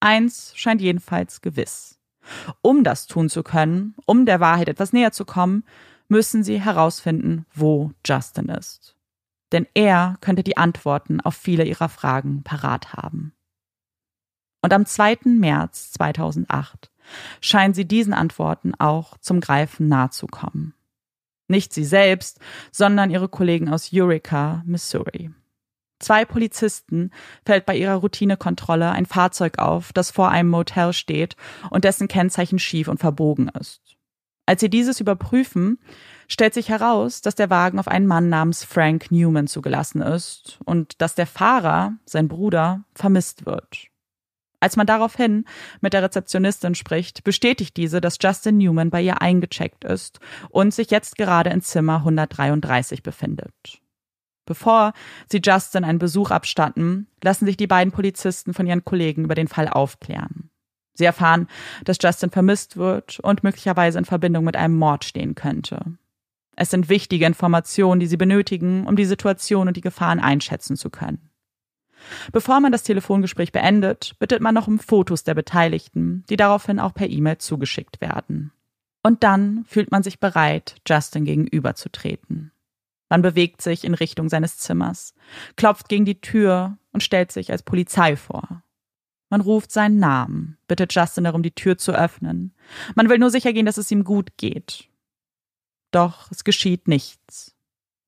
Eins scheint jedenfalls gewiss. Um das tun zu können, um der Wahrheit etwas näher zu kommen, müssen sie herausfinden, wo Justin ist. Denn er könnte die Antworten auf viele ihrer Fragen parat haben. Und am 2. März 2008 scheinen sie diesen Antworten auch zum Greifen nahe zu kommen. Nicht sie selbst, sondern ihre Kollegen aus Eureka, Missouri. Zwei Polizisten fällt bei ihrer Routinekontrolle ein Fahrzeug auf, das vor einem Motel steht und dessen Kennzeichen schief und verbogen ist. Als sie dieses überprüfen, stellt sich heraus, dass der Wagen auf einen Mann namens Frank Newman zugelassen ist und dass der Fahrer, sein Bruder, vermisst wird. Als man daraufhin mit der Rezeptionistin spricht, bestätigt diese, dass Justin Newman bei ihr eingecheckt ist und sich jetzt gerade in Zimmer 133 befindet. Bevor sie Justin einen Besuch abstatten, lassen sich die beiden Polizisten von ihren Kollegen über den Fall aufklären. Sie erfahren, dass Justin vermisst wird und möglicherweise in Verbindung mit einem Mord stehen könnte. Es sind wichtige Informationen, die sie benötigen, um die Situation und die Gefahren einschätzen zu können. Bevor man das Telefongespräch beendet, bittet man noch um Fotos der Beteiligten, die daraufhin auch per E-Mail zugeschickt werden. Und dann fühlt man sich bereit, Justin gegenüberzutreten. Man bewegt sich in Richtung seines Zimmers, klopft gegen die Tür und stellt sich als Polizei vor. Man ruft seinen Namen, bittet Justin darum, die Tür zu öffnen. Man will nur sicher gehen, dass es ihm gut geht. Doch es geschieht nichts.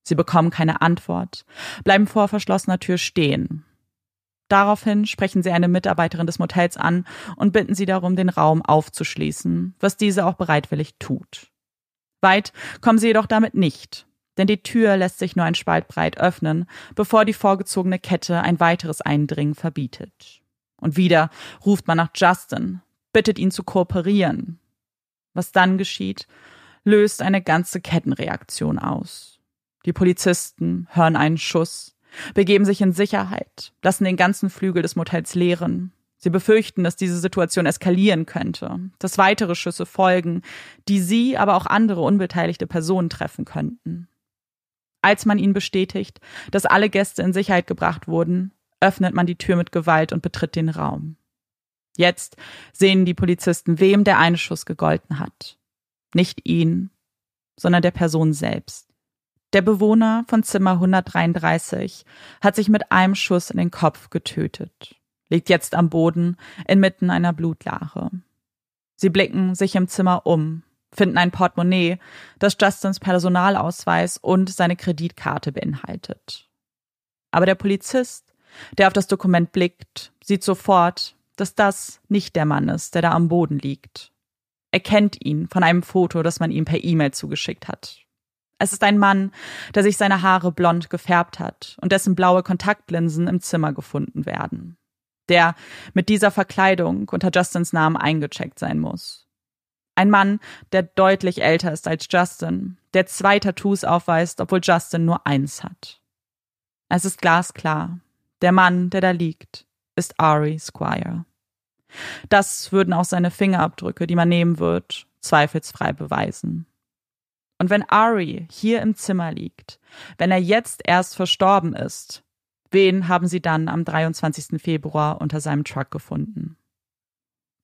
Sie bekommen keine Antwort, bleiben vor verschlossener Tür stehen. Daraufhin sprechen sie eine Mitarbeiterin des Motels an und bitten sie darum, den Raum aufzuschließen, was diese auch bereitwillig tut. Weit kommen sie jedoch damit nicht, denn die Tür lässt sich nur ein Spalt breit öffnen, bevor die vorgezogene Kette ein weiteres Eindringen verbietet. Und wieder ruft man nach Justin, bittet ihn zu kooperieren. Was dann geschieht, löst eine ganze Kettenreaktion aus. Die Polizisten hören einen Schuss, begeben sich in Sicherheit, lassen den ganzen Flügel des Motels leeren. Sie befürchten, dass diese Situation eskalieren könnte, dass weitere Schüsse folgen, die sie, aber auch andere unbeteiligte Personen treffen könnten. Als man ihnen bestätigt, dass alle Gäste in Sicherheit gebracht wurden, öffnet man die Tür mit Gewalt und betritt den Raum. Jetzt sehen die Polizisten, wem der eine Schuss gegolten hat. Nicht ihn, sondern der Person selbst. Der Bewohner von Zimmer 133 hat sich mit einem Schuss in den Kopf getötet, liegt jetzt am Boden inmitten einer Blutlache. Sie blicken sich im Zimmer um, finden ein Portemonnaie, das Justins Personalausweis und seine Kreditkarte beinhaltet. Aber der Polizist der auf das Dokument blickt, sieht sofort, dass das nicht der Mann ist, der da am Boden liegt. Er kennt ihn von einem Foto, das man ihm per E-Mail zugeschickt hat. Es ist ein Mann, der sich seine Haare blond gefärbt hat und dessen blaue Kontaktlinsen im Zimmer gefunden werden. Der mit dieser Verkleidung unter Justins Namen eingecheckt sein muss. Ein Mann, der deutlich älter ist als Justin, der zwei Tattoos aufweist, obwohl Justin nur eins hat. Es ist glasklar. Der Mann, der da liegt, ist Ari Squire. Das würden auch seine Fingerabdrücke, die man nehmen wird, zweifelsfrei beweisen. Und wenn Ari hier im Zimmer liegt, wenn er jetzt erst verstorben ist, wen haben sie dann am 23. Februar unter seinem Truck gefunden?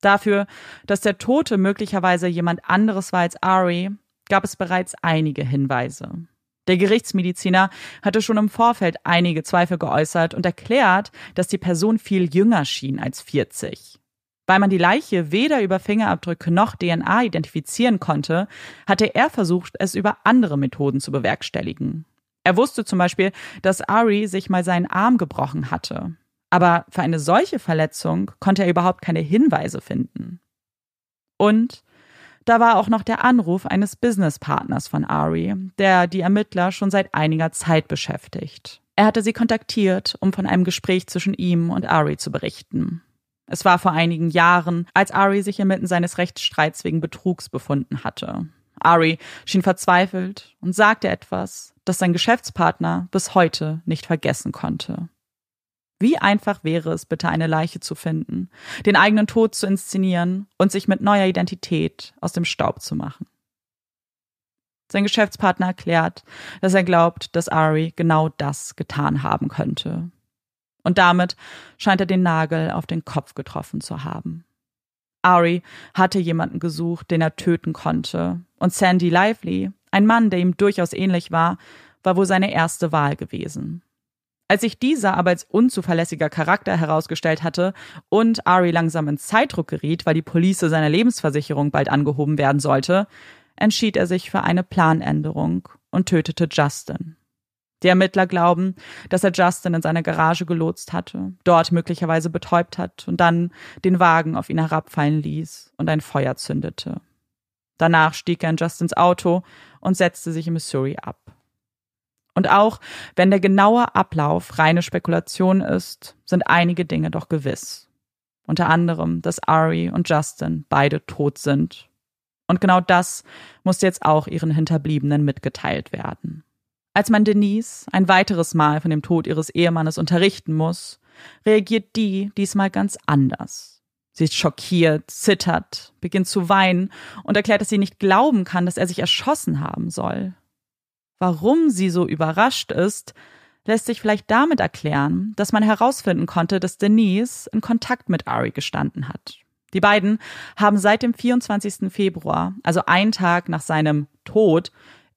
Dafür, dass der Tote möglicherweise jemand anderes war als Ari, gab es bereits einige Hinweise. Der Gerichtsmediziner hatte schon im Vorfeld einige Zweifel geäußert und erklärt, dass die Person viel jünger schien als 40. Weil man die Leiche weder über Fingerabdrücke noch DNA identifizieren konnte, hatte er versucht, es über andere Methoden zu bewerkstelligen. Er wusste zum Beispiel, dass Ari sich mal seinen Arm gebrochen hatte. Aber für eine solche Verletzung konnte er überhaupt keine Hinweise finden. Und da war auch noch der Anruf eines Businesspartners von Ari, der die Ermittler schon seit einiger Zeit beschäftigt. Er hatte sie kontaktiert, um von einem Gespräch zwischen ihm und Ari zu berichten. Es war vor einigen Jahren, als Ari sich inmitten seines Rechtsstreits wegen Betrugs befunden hatte. Ari schien verzweifelt und sagte etwas, das sein Geschäftspartner bis heute nicht vergessen konnte. Wie einfach wäre es bitte, eine Leiche zu finden, den eigenen Tod zu inszenieren und sich mit neuer Identität aus dem Staub zu machen. Sein Geschäftspartner erklärt, dass er glaubt, dass Ari genau das getan haben könnte. Und damit scheint er den Nagel auf den Kopf getroffen zu haben. Ari hatte jemanden gesucht, den er töten konnte, und Sandy Lively, ein Mann, der ihm durchaus ähnlich war, war wohl seine erste Wahl gewesen. Als sich dieser aber als unzuverlässiger Charakter herausgestellt hatte und Ari langsam in Zeitdruck geriet, weil die Police seiner Lebensversicherung bald angehoben werden sollte, entschied er sich für eine Planänderung und tötete Justin. Die Ermittler glauben, dass er Justin in seine Garage gelotst hatte, dort möglicherweise betäubt hat und dann den Wagen auf ihn herabfallen ließ und ein Feuer zündete. Danach stieg er in Justins Auto und setzte sich in Missouri ab. Und auch wenn der genaue Ablauf reine Spekulation ist, sind einige Dinge doch gewiss. Unter anderem, dass Ari und Justin beide tot sind. Und genau das muss jetzt auch ihren Hinterbliebenen mitgeteilt werden. Als man Denise ein weiteres Mal von dem Tod ihres Ehemannes unterrichten muss, reagiert die diesmal ganz anders. Sie ist schockiert, zittert, beginnt zu weinen und erklärt, dass sie nicht glauben kann, dass er sich erschossen haben soll. Warum sie so überrascht ist, lässt sich vielleicht damit erklären, dass man herausfinden konnte, dass Denise in Kontakt mit Ari gestanden hat. Die beiden haben seit dem 24. Februar, also einen Tag nach seinem Tod,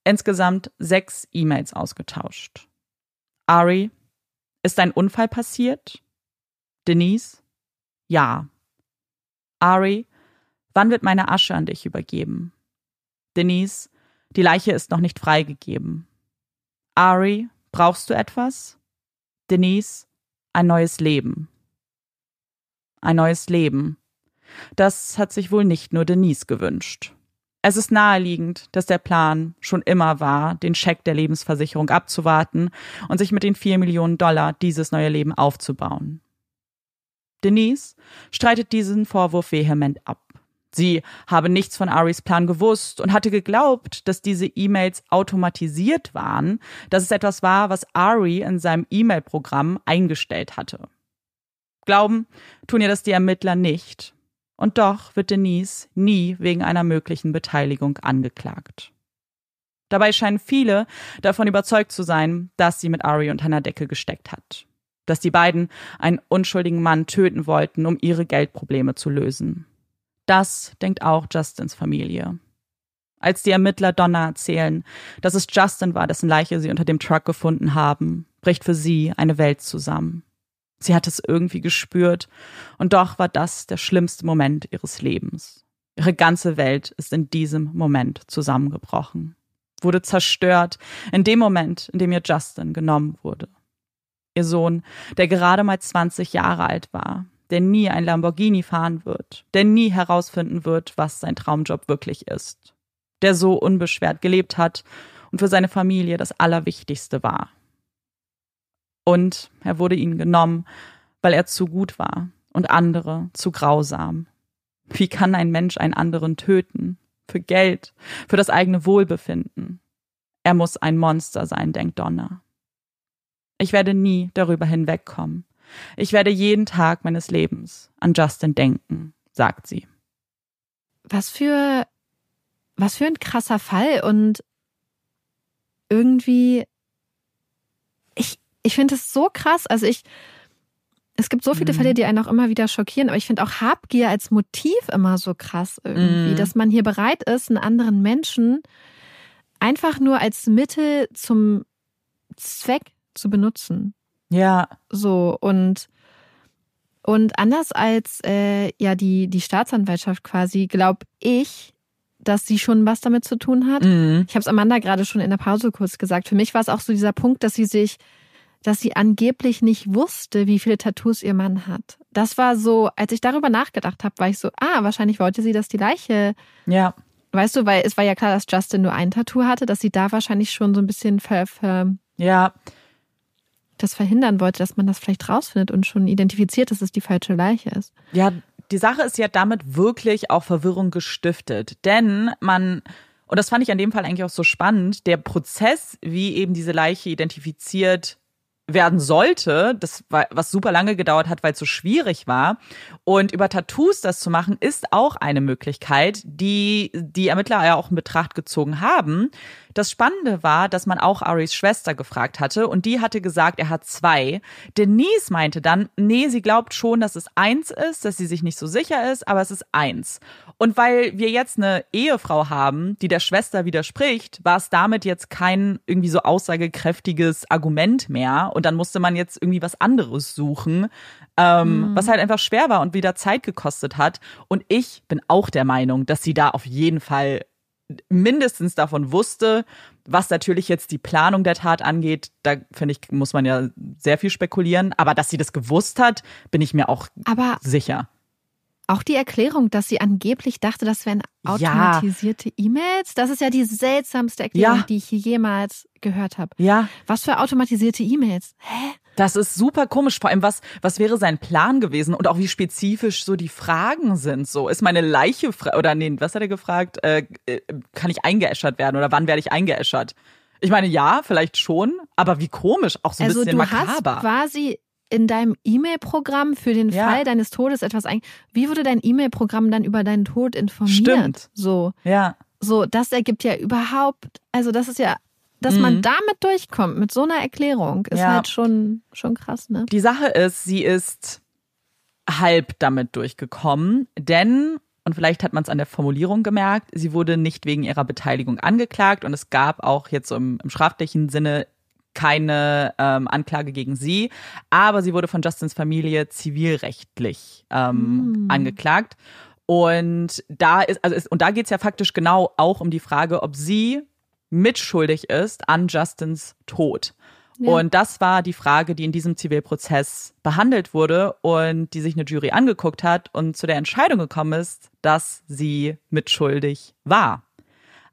insgesamt sechs E-Mails ausgetauscht. Ari, ist ein Unfall passiert? Denise, ja. Ari, wann wird meine Asche an dich übergeben? Denise, die Leiche ist noch nicht freigegeben. Ari, brauchst du etwas? Denise, ein neues Leben. Ein neues Leben. Das hat sich wohl nicht nur Denise gewünscht. Es ist naheliegend, dass der Plan schon immer war, den Scheck der Lebensversicherung abzuwarten und sich mit den vier Millionen Dollar dieses neue Leben aufzubauen. Denise streitet diesen Vorwurf vehement ab. Sie habe nichts von Aris Plan gewusst und hatte geglaubt, dass diese E-Mails automatisiert waren, dass es etwas war, was Ari in seinem E-Mail-Programm eingestellt hatte. Glauben tun ihr das die Ermittler nicht. Und doch wird Denise nie wegen einer möglichen Beteiligung angeklagt. Dabei scheinen viele davon überzeugt zu sein, dass sie mit Ari unter einer Decke gesteckt hat. Dass die beiden einen unschuldigen Mann töten wollten, um ihre Geldprobleme zu lösen. Das denkt auch Justins Familie. Als die Ermittler Donna erzählen, dass es Justin war, dessen Leiche sie unter dem Truck gefunden haben, bricht für sie eine Welt zusammen. Sie hat es irgendwie gespürt, und doch war das der schlimmste Moment ihres Lebens. Ihre ganze Welt ist in diesem Moment zusammengebrochen, wurde zerstört, in dem Moment, in dem ihr Justin genommen wurde. Ihr Sohn, der gerade mal 20 Jahre alt war, der nie ein Lamborghini fahren wird, der nie herausfinden wird, was sein Traumjob wirklich ist, der so unbeschwert gelebt hat und für seine Familie das Allerwichtigste war. Und er wurde ihnen genommen, weil er zu gut war und andere zu grausam. Wie kann ein Mensch einen anderen töten? Für Geld, für das eigene Wohlbefinden. Er muss ein Monster sein, denkt Donna. Ich werde nie darüber hinwegkommen. Ich werde jeden Tag meines Lebens an Justin denken, sagt sie. Was für, was für ein krasser Fall und irgendwie, ich, finde es so krass. Also ich, es gibt so viele mhm. Fälle, die einen auch immer wieder schockieren, aber ich finde auch Habgier als Motiv immer so krass irgendwie, mhm. dass man hier bereit ist, einen anderen Menschen einfach nur als Mittel zum Zweck zu benutzen. Ja. So, und, und anders als äh, ja die, die Staatsanwaltschaft quasi, glaube ich, dass sie schon was damit zu tun hat. Mhm. Ich habe es Amanda gerade schon in der Pause kurz gesagt. Für mich war es auch so dieser Punkt, dass sie sich, dass sie angeblich nicht wusste, wie viele Tattoos ihr Mann hat. Das war so, als ich darüber nachgedacht habe, war ich so, ah, wahrscheinlich wollte sie, dass die Leiche. Ja. Weißt du, weil es war ja klar, dass Justin nur ein Tattoo hatte, dass sie da wahrscheinlich schon so ein bisschen ver, ver ja das verhindern wollte, dass man das vielleicht rausfindet und schon identifiziert, dass es die falsche Leiche ist. Ja, die Sache ist ja damit wirklich auch Verwirrung gestiftet, denn man und das fand ich an dem Fall eigentlich auch so spannend, der Prozess, wie eben diese Leiche identifiziert werden sollte, das war, was super lange gedauert hat, weil es so schwierig war. Und über Tattoos das zu machen, ist auch eine Möglichkeit, die die Ermittler ja auch in Betracht gezogen haben. Das Spannende war, dass man auch Aris Schwester gefragt hatte und die hatte gesagt, er hat zwei. Denise meinte dann, nee, sie glaubt schon, dass es eins ist, dass sie sich nicht so sicher ist, aber es ist eins. Und weil wir jetzt eine Ehefrau haben, die der Schwester widerspricht, war es damit jetzt kein irgendwie so aussagekräftiges Argument mehr. Und dann musste man jetzt irgendwie was anderes suchen, ähm, mhm. was halt einfach schwer war und wieder Zeit gekostet hat. Und ich bin auch der Meinung, dass sie da auf jeden Fall mindestens davon wusste, was natürlich jetzt die Planung der Tat angeht, da finde ich, muss man ja sehr viel spekulieren. Aber dass sie das gewusst hat, bin ich mir auch aber, sicher. Auch die Erklärung, dass sie angeblich dachte, das wären automatisierte ja. E-Mails. Das ist ja die seltsamste Erklärung, ja. die ich hier jemals gehört habe. Ja. Was für automatisierte E-Mails? Hä? Das ist super komisch. Vor allem, was, was wäre sein Plan gewesen und auch wie spezifisch so die Fragen sind. So, ist meine Leiche, oder nee, was hat er gefragt? Äh, äh, kann ich eingeäschert werden oder wann werde ich eingeäschert? Ich meine, ja, vielleicht schon, aber wie komisch, auch so ein also bisschen makaber. Also du hast quasi in deinem E-Mail-Programm für den ja. Fall deines Todes etwas ein. Wie wurde dein E-Mail-Programm dann über deinen Tod informiert? Stimmt. So. Ja. So, das ergibt ja überhaupt, also das ist ja, dass mhm. man damit durchkommt, mit so einer Erklärung, ist ja. halt schon, schon krass, ne? Die Sache ist, sie ist halb damit durchgekommen, denn, und vielleicht hat man es an der Formulierung gemerkt, sie wurde nicht wegen ihrer Beteiligung angeklagt und es gab auch jetzt so im, im strafrechtlichen Sinne keine ähm, Anklage gegen sie, aber sie wurde von Justins Familie zivilrechtlich ähm, mm. angeklagt. Und da ist, also ist, und da geht es ja faktisch genau auch um die Frage, ob sie mitschuldig ist an Justins Tod. Ja. Und das war die Frage, die in diesem Zivilprozess behandelt wurde und die sich eine Jury angeguckt hat und zu der Entscheidung gekommen ist, dass sie mitschuldig war.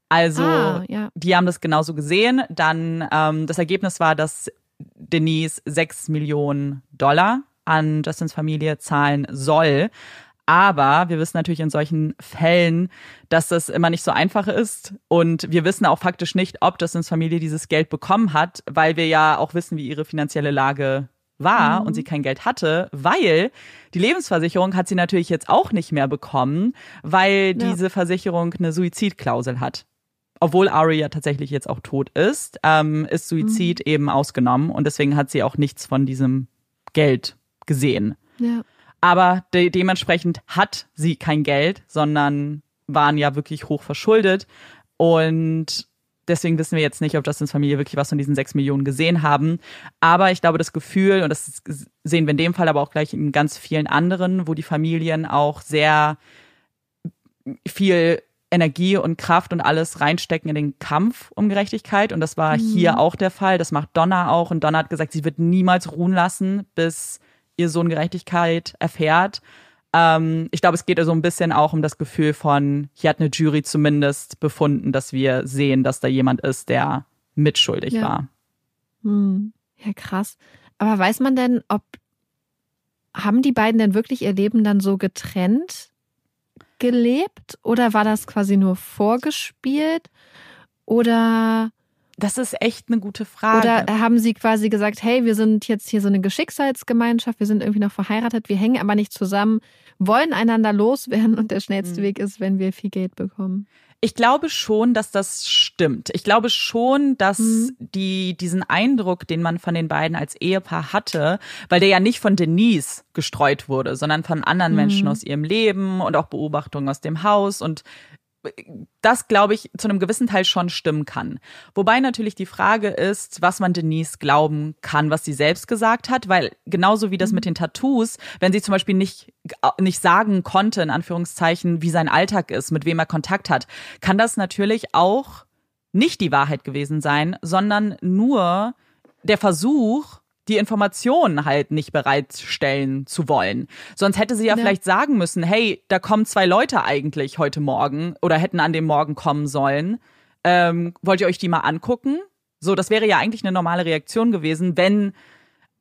Also, ah, ja. die haben das genauso gesehen. Dann ähm, das Ergebnis war, dass Denise sechs Millionen Dollar an Justins Familie zahlen soll. Aber wir wissen natürlich in solchen Fällen, dass das immer nicht so einfach ist. Und wir wissen auch faktisch nicht, ob Justins Familie dieses Geld bekommen hat, weil wir ja auch wissen, wie ihre finanzielle Lage war mhm. und sie kein Geld hatte, weil die Lebensversicherung hat sie natürlich jetzt auch nicht mehr bekommen, weil ja. diese Versicherung eine Suizidklausel hat obwohl Ari ja tatsächlich jetzt auch tot ist, ähm, ist Suizid mhm. eben ausgenommen und deswegen hat sie auch nichts von diesem Geld gesehen. Ja. Aber de dementsprechend hat sie kein Geld, sondern waren ja wirklich hoch verschuldet und deswegen wissen wir jetzt nicht, ob Justins Familie wirklich was von diesen sechs Millionen gesehen haben. Aber ich glaube, das Gefühl, und das sehen wir in dem Fall aber auch gleich in ganz vielen anderen, wo die Familien auch sehr viel Energie und Kraft und alles reinstecken in den Kampf um Gerechtigkeit. Und das war mhm. hier auch der Fall. Das macht Donna auch. Und Donna hat gesagt, sie wird niemals ruhen lassen, bis ihr Sohn Gerechtigkeit erfährt. Ähm, ich glaube, es geht so also ein bisschen auch um das Gefühl von, hier hat eine Jury zumindest befunden, dass wir sehen, dass da jemand ist, der mitschuldig ja. war. Hm. Ja, krass. Aber weiß man denn, ob haben die beiden denn wirklich ihr Leben dann so getrennt? Gelebt oder war das quasi nur vorgespielt? Oder das ist echt eine gute Frage. Oder haben sie quasi gesagt, hey, wir sind jetzt hier so eine Geschicksalsgemeinschaft, wir sind irgendwie noch verheiratet, wir hängen aber nicht zusammen, wollen einander loswerden und der schnellste mhm. Weg ist, wenn wir viel Geld bekommen. Ich glaube schon, dass das stimmt. Ich glaube schon, dass mhm. die, diesen Eindruck, den man von den beiden als Ehepaar hatte, weil der ja nicht von Denise gestreut wurde, sondern von anderen mhm. Menschen aus ihrem Leben und auch Beobachtungen aus dem Haus und das, glaube ich, zu einem gewissen Teil schon stimmen kann. Wobei natürlich die Frage ist, was man Denise glauben kann, was sie selbst gesagt hat, weil genauso wie das mit mhm. den Tattoos, wenn sie zum Beispiel nicht, nicht sagen konnte, in Anführungszeichen, wie sein Alltag ist, mit wem er Kontakt hat, kann das natürlich auch nicht die Wahrheit gewesen sein, sondern nur der Versuch, die Informationen halt nicht bereitstellen zu wollen. Sonst hätte sie ja, ja, vielleicht sagen müssen, hey, da kommen zwei Leute eigentlich heute Morgen oder hätten an dem Morgen kommen sollen. Ähm, wollt ihr euch die mal angucken? So, das wäre ja eigentlich eine normale Reaktion gewesen, wenn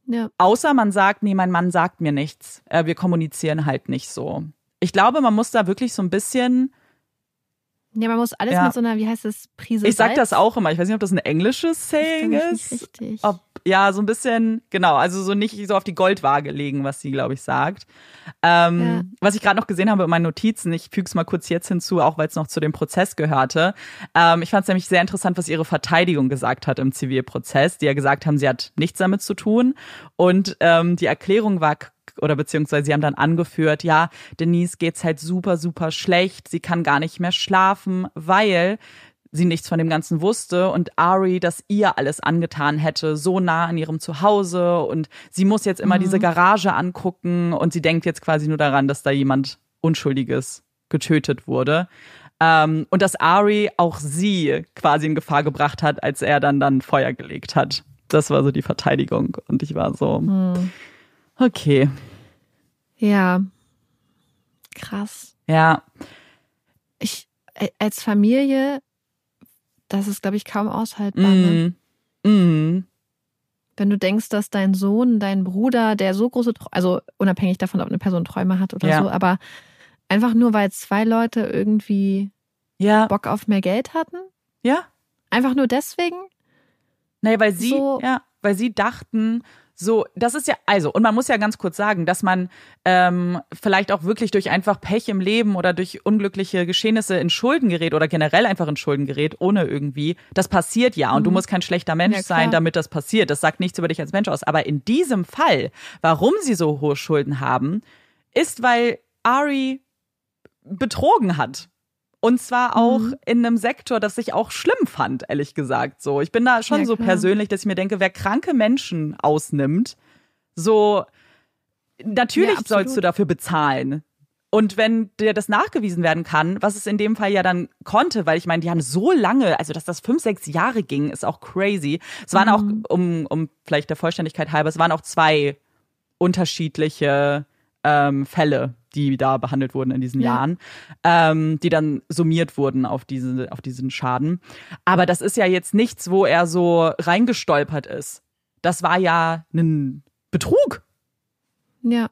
ja. außer man sagt, nee, mein Mann sagt mir nichts. Äh, wir kommunizieren halt nicht so. Ich glaube, man muss da wirklich so ein bisschen ja, man muss alles ja. mit so einer, wie heißt das, Prise Ich sag das auch immer. Ich weiß nicht, ob das ein englisches Saying ist. Nicht richtig. Ob, ja, so ein bisschen, genau, also so nicht so auf die Goldwaage legen, was sie, glaube ich, sagt. Ähm, ja. Was ich gerade noch gesehen habe in meinen Notizen, ich füge es mal kurz jetzt hinzu, auch weil es noch zu dem Prozess gehörte. Ähm, ich fand es nämlich sehr interessant, was ihre Verteidigung gesagt hat im Zivilprozess, die ja gesagt haben, sie hat nichts damit zu tun. Und ähm, die Erklärung war oder beziehungsweise sie haben dann angeführt, ja, Denise geht's halt super, super schlecht, sie kann gar nicht mehr schlafen, weil sie nichts von dem Ganzen wusste und Ari das ihr alles angetan hätte, so nah an ihrem Zuhause und sie muss jetzt immer mhm. diese Garage angucken und sie denkt jetzt quasi nur daran, dass da jemand Unschuldiges getötet wurde. Ähm, und dass Ari auch sie quasi in Gefahr gebracht hat, als er dann dann Feuer gelegt hat. Das war so die Verteidigung und ich war so, mhm. Okay. Ja. Krass. Ja. Ich, äh, als Familie, das ist, glaube ich, kaum aushaltbar. Ne? Mm. Mm. Wenn du denkst, dass dein Sohn, dein Bruder, der so große, also unabhängig davon, ob eine Person Träume hat oder Ja. so, aber einfach nur, weil zwei Leute irgendwie Ja. Bock auf mehr Geld hatten, Ja. einfach nur deswegen, Nee, weil sie, So- ja, weil sie dachten, so, das ist ja, also, und man muss ja ganz kurz sagen, dass man ähm, vielleicht auch wirklich durch einfach Pech im Leben oder durch unglückliche Geschehnisse in Schulden gerät oder generell einfach in Schulden gerät, ohne irgendwie. Das passiert ja. Und du musst kein schlechter Mensch Mhm. Ja, sein, damit das passiert. Das sagt nichts über dich als Mensch aus. Aber in diesem Fall, warum sie so hohe Schulden haben, ist, weil Ari betrogen hat. Und zwar auch Mhm. in einem Sektor, das ich auch schlimm fand, ehrlich gesagt. So, ich bin da schon Ja, so klar. persönlich, dass ich mir denke, wer kranke Menschen ausnimmt, so natürlich Ja, sollst du dafür bezahlen. Und wenn dir das nachgewiesen werden kann, was es in dem Fall ja dann konnte, weil ich meine, die haben so lange, also dass das fünf, sechs Jahre ging, ist auch crazy. Es waren auch, um, um vielleicht der Vollständigkeit halber, es waren auch zwei unterschiedliche ähm, Fälle, die da behandelt wurden in diesen Ja. Jahren, ähm, die dann summiert wurden auf, diese, auf diesen Schaden. Aber das ist ja jetzt nichts, wo er so reingestolpert ist. Das war ja ein Betrug. Ja.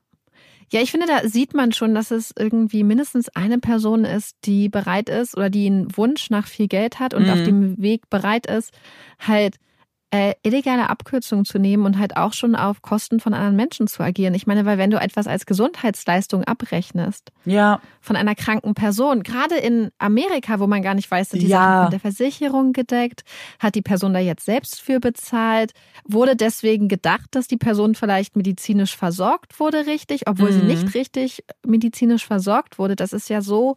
Ja, ich finde, da sieht man schon, dass es irgendwie mindestens eine Person ist, die bereit ist oder die einen Wunsch nach viel Geld hat und Mhm. auf dem Weg bereit ist, halt äh, illegale Abkürzungen zu nehmen und halt auch schon auf Kosten von anderen Menschen zu agieren. Ich meine, weil wenn du etwas als Gesundheitsleistung abrechnest Ja. von einer kranken Person, gerade in Amerika, wo man gar nicht weiß, sind die Ja. Sachen von der Versicherung gedeckt, hat die Person da jetzt selbst für bezahlt, wurde deswegen gedacht, dass die Person vielleicht medizinisch versorgt wurde, richtig, obwohl sie Mhm. nicht richtig medizinisch versorgt wurde. Das ist ja so,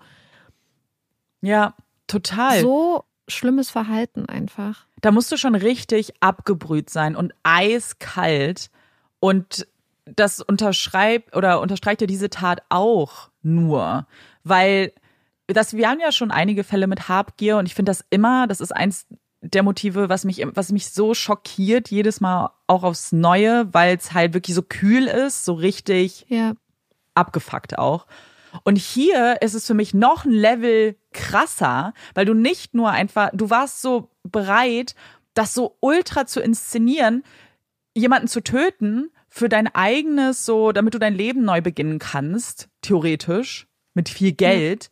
Ja, total. so schlimmes Verhalten einfach. Da musst du schon richtig abgebrüht sein und eiskalt. Und das unterschreibt oder unterstreicht ja diese Tat auch nur, weil das, wir haben ja schon einige Fälle mit Habgier und ich finde das immer, das ist eins der Motive, was mich, was mich so schockiert, jedes Mal auch aufs Neue, weil es halt wirklich so kühl ist, so richtig Ja. abgefuckt auch. Und hier ist es für mich noch ein Level krasser, weil du nicht nur einfach, du warst so bereit, das so ultra zu inszenieren, jemanden zu töten für dein eigenes, so, damit du dein Leben neu beginnen kannst, theoretisch, mit viel Geld.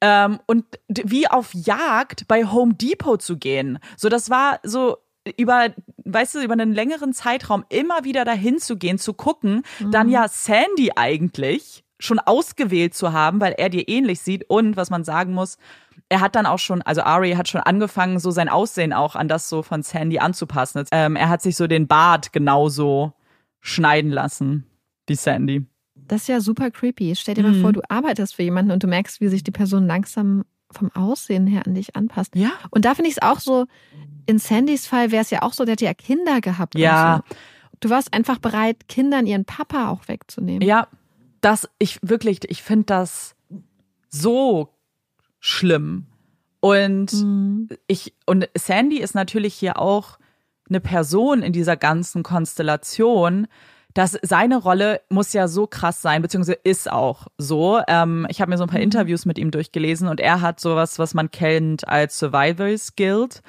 Ähm, und wie auf Jagd bei Home Depot zu gehen. So, das war so über, weißt du, über einen längeren Zeitraum immer wieder dahin zu gehen, zu gucken, dann ja Sandy eigentlich schon ausgewählt zu haben, weil er dir ähnlich sieht und was man sagen muss, er hat dann auch schon, also Ari hat schon angefangen, so sein Aussehen auch an das so von Sandy anzupassen. Ähm, er hat sich so den Bart genauso schneiden lassen wie Sandy. Das ist ja super creepy. Stell dir mal Mhm. vor, du arbeitest für jemanden und du merkst, wie sich die Person langsam vom Aussehen her an dich anpasst. Ja. Und da finde ich es auch so, in Sandys Fall wäre es ja auch so, der hat ja Kinder gehabt. und Ja. So. Du warst einfach bereit, Kindern ihren Papa auch wegzunehmen. Ja, das, ich wirklich, ich finde das so schlimm. Und Mhm. ich, und Sandy ist natürlich hier auch eine Person in dieser ganzen Konstellation, dass seine Rolle muss ja so krass sein, beziehungsweise ist auch so. Ähm, ich habe mir so ein paar Interviews mit ihm durchgelesen und er hat sowas, was man kennt als Survivor's Guild.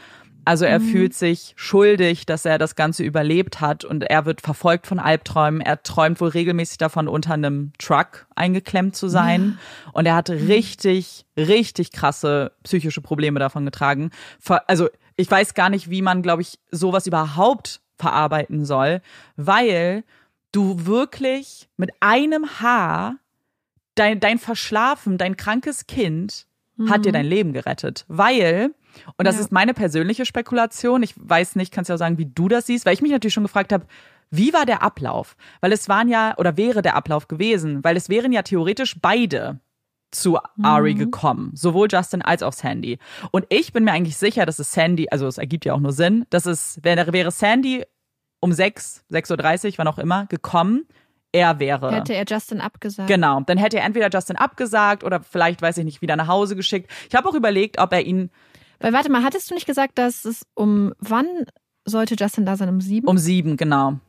Also er fühlt sich schuldig, dass er das Ganze überlebt hat und er wird verfolgt von Albträumen. Er träumt wohl regelmäßig davon, unter einem Truck eingeklemmt zu sein. Und er hat richtig, richtig krasse psychische Probleme davon getragen. Also ich weiß gar nicht, wie man, glaube ich, sowas überhaupt verarbeiten soll, weil du wirklich mit einem Haar dein, dein Verschlafen, dein krankes Kind hat dir dein Leben gerettet. Weil, und das Ja. ist meine persönliche Spekulation, ich weiß nicht, kannst ja auch sagen, wie du das siehst, weil ich mich natürlich schon gefragt habe, wie war der Ablauf? Weil es waren ja, oder wäre der Ablauf gewesen, weil es wären ja theoretisch beide zu Ari gekommen, sowohl Justin als auch Sandy. Und ich bin mir eigentlich sicher, dass es Sandy, also es ergibt ja auch nur Sinn, dass es, wäre, wäre Sandy um 6, 6.30 Uhr, wann auch immer, gekommen, er wäre. Hätte er Justin abgesagt. Genau, dann hätte er entweder Justin abgesagt oder vielleicht, weiß ich nicht, wieder nach Hause geschickt. Ich habe auch überlegt, ob er ihn Weil warte mal, hattest du nicht gesagt, dass es um wann sollte Justin da sein? Um sieben? um sieben, genau.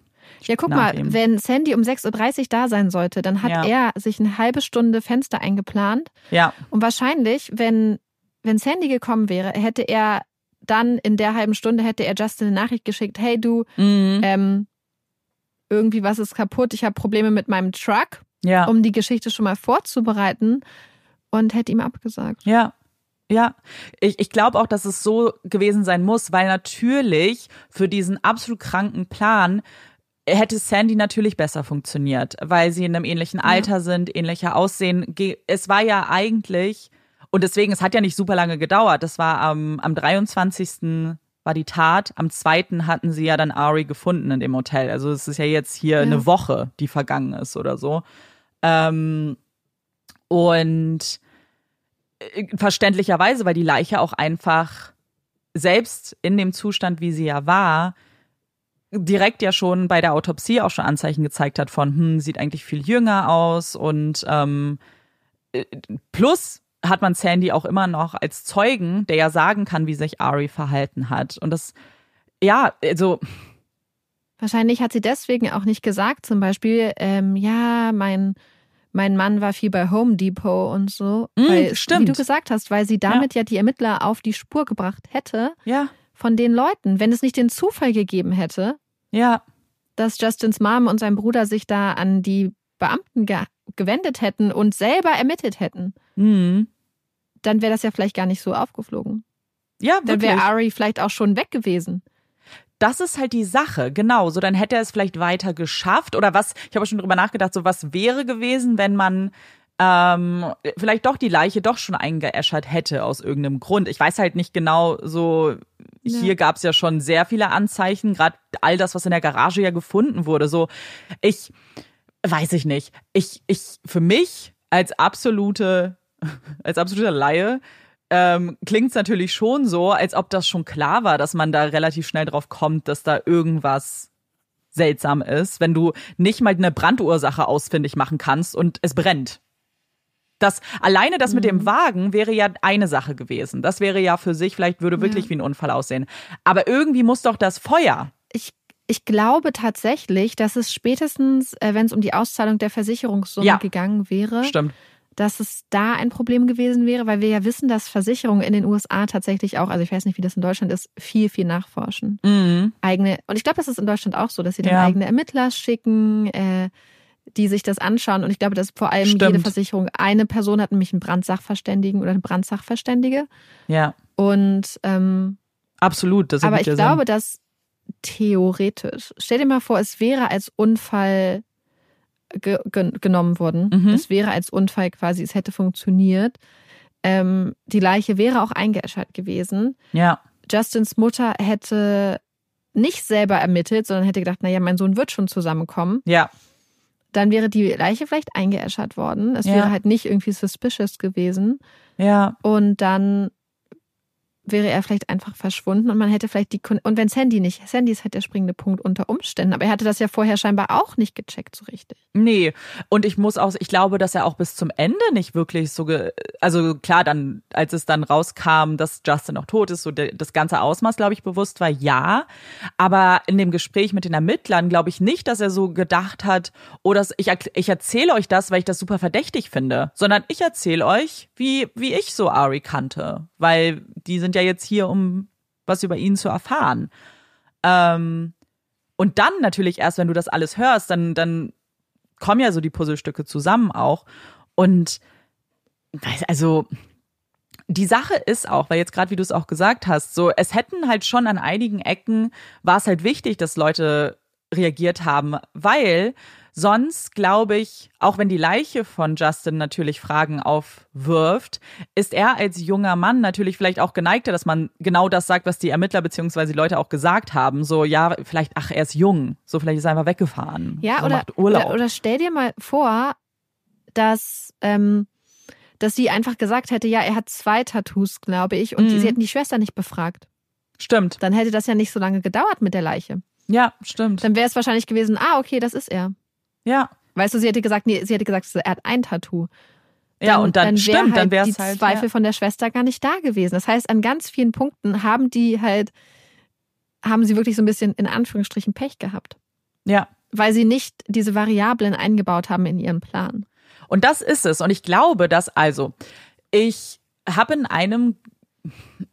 Ja, guck nach mal, ihm. wenn Sandy um 6.30 Uhr da sein sollte, dann hat Ja. er sich eine halbe Stunde Fenster eingeplant. Ja, Und wahrscheinlich, wenn, wenn Sandy gekommen wäre, hätte er dann in der halben Stunde hätte er Justin eine Nachricht geschickt, hey du, mhm. ähm, irgendwie was ist kaputt, ich habe Probleme mit meinem Truck, ja. um die Geschichte schon mal vorzubereiten und hätte ihm abgesagt. Ja, ja. Ich, ich glaube auch, dass es so gewesen sein muss, weil natürlich für diesen absolut kranken Plan hätte Sandy natürlich besser funktioniert, weil sie in einem ähnlichen Alter sind, ähnlicher Aussehen. Es war ja eigentlich, und deswegen, es hat ja nicht super lange gedauert. Das war am, am 23. war die Tat. Am 2. hatten sie ja dann Ari gefunden in dem Hotel. Also es ist ja jetzt hier Ja. eine Woche, die vergangen ist oder so. Ähm, und verständlicherweise, weil die Leiche auch einfach selbst in dem Zustand, wie sie ja war, direkt ja schon bei der Autopsie auch schon Anzeichen gezeigt hat von, hm, sieht eigentlich viel jünger aus und ähm, äh, plus hat man Sandy auch immer noch als Zeugen, der ja sagen kann, wie sich Ari verhalten hat. Und das, ja, also, Wahrscheinlich hat sie deswegen auch nicht gesagt, zum Beispiel, ähm, ja, mein, mein Mann war viel bei Home Depot und so. Mm, weil, Wie stimmt. du gesagt hast, weil sie damit ja. die Ermittler auf die Spur gebracht hätte ja, von den Leuten. Wenn es nicht den Zufall gegeben hätte, ja, dass Justins Mom und sein Bruder sich da an die Beamten ge gewendet hätten und selber ermittelt hätten, mhm. dann wäre das ja vielleicht gar nicht so aufgeflogen. ja, Dann wirklich. wäre Ari vielleicht auch schon weg gewesen. Das ist halt die Sache, genau. So, dann hätte er es vielleicht weiter geschafft. Oder was, ich habe schon drüber nachgedacht, so was wäre gewesen, wenn man ähm, vielleicht doch die Leiche doch schon eingeäschert hätte aus irgendeinem Grund. Ich weiß halt nicht genau, so Ja. hier gab es ja schon sehr viele Anzeichen, gerade all das, was in der Garage ja gefunden wurde. So, ich weiß ich nicht. Ich, ich, für mich als absolute, als absoluter Laie, ähm, klingt es natürlich schon so, als ob das schon klar war, dass man da relativ schnell drauf kommt, dass da irgendwas seltsam ist, wenn du nicht mal eine Brandursache ausfindig machen kannst und es brennt. Das alleine das mit dem Wagen wäre ja eine Sache gewesen. Das wäre ja für sich vielleicht würde wirklich wie ein Unfall aussehen. Aber irgendwie muss doch das Feuer. Ich, ich glaube tatsächlich, dass es spätestens, äh, wenn es um die Auszahlung der Versicherungssumme Ja. gegangen wäre, Stimmt. Dass es da ein Problem gewesen wäre, weil wir ja wissen, dass Versicherungen in den USA tatsächlich auch, also ich weiß nicht, wie das in Deutschland ist, viel, viel nachforschen. Mhm. Eigene, und ich glaube, das ist in Deutschland auch so, dass sie dann Ja. eigene Ermittler schicken, äh, die sich das anschauen. Und ich glaube, dass vor allem Stimmt. jede Versicherung eine Person hat, nämlich einen Brandsachverständigen oder eine Brandsachverständige. Ja, Und ähm, absolut. Das aber ich ja glaube, dass theoretisch, stell dir mal vor, es wäre als Unfall ge ge genommen worden. Mhm. Es wäre als Unfall quasi, es hätte funktioniert. Ähm, die Leiche wäre auch eingeäschert gewesen. Ja, Justins Mutter hätte nicht selber ermittelt, sondern hätte gedacht, naja, mein Sohn wird schon zusammenkommen. ja, Dann wäre die Leiche vielleicht eingeäschert worden. Es Ja. wäre halt nicht irgendwie suspicious gewesen. ja, Und dann wäre er vielleicht einfach verschwunden und man hätte vielleicht die und wenn Sandy nicht, Sandy ist halt der springende Punkt unter Umständen, aber er hatte das ja vorher scheinbar auch nicht gecheckt so richtig. Nee, und ich muss auch, ich glaube, dass er auch bis zum Ende nicht wirklich so, also klar, dann, als es dann rauskam, dass Justin auch tot ist, so das ganze Ausmaß, glaube ich, bewusst war, ja. Aber in dem Gespräch mit den Ermittlern glaube ich nicht, dass er so gedacht hat, oh, ich, ich erzähle euch das, weil ich das super verdächtig finde, sondern ich erzähle euch, wie, wie ich so Ari kannte, weil die sind ja jetzt hier, um was über ihn zu erfahren. Ähm, und dann natürlich erst, wenn du das alles hörst, dann, dann kommen ja so die Puzzlestücke zusammen auch. Und also die Sache ist auch, weil jetzt gerade wie du es auch gesagt hast, so es hätten halt schon an einigen Ecken war es halt wichtig, dass Leute reagiert haben, weil sonst glaube ich, auch wenn die Leiche von Justin natürlich Fragen aufwirft, ist er als junger Mann natürlich vielleicht auch geneigter, dass man genau das sagt, was die Ermittler beziehungsweise die Leute auch gesagt haben. So, ja, vielleicht, ach, er ist jung, so vielleicht ist er einfach weggefahren. Ja, so, oder, macht Urlaub. oder oder stell dir mal vor, dass ähm, dass sie einfach gesagt hätte, ja, er hat zwei Tattoos, glaube ich, und Mhm. sie hätten die Schwester nicht befragt. Stimmt. Dann hätte das ja nicht so lange gedauert mit der Leiche. Ja, stimmt. Dann wäre es wahrscheinlich gewesen, ah, okay, das ist er. Ja. Weißt du, sie hätte gesagt, nee, sie hätte gesagt, er hat ein Tattoo. Ja, und dann, wär stimmt, halt dann wäre die es halt. Zweifel ja. von der Schwester gar nicht da gewesen. Das heißt, an ganz vielen Punkten haben die halt, haben sie wirklich so ein bisschen in Anführungsstrichen Pech gehabt. Ja, weil sie nicht diese Variablen eingebaut haben in ihren Plan. Und das ist es. Und ich glaube, dass also, ich habe in einem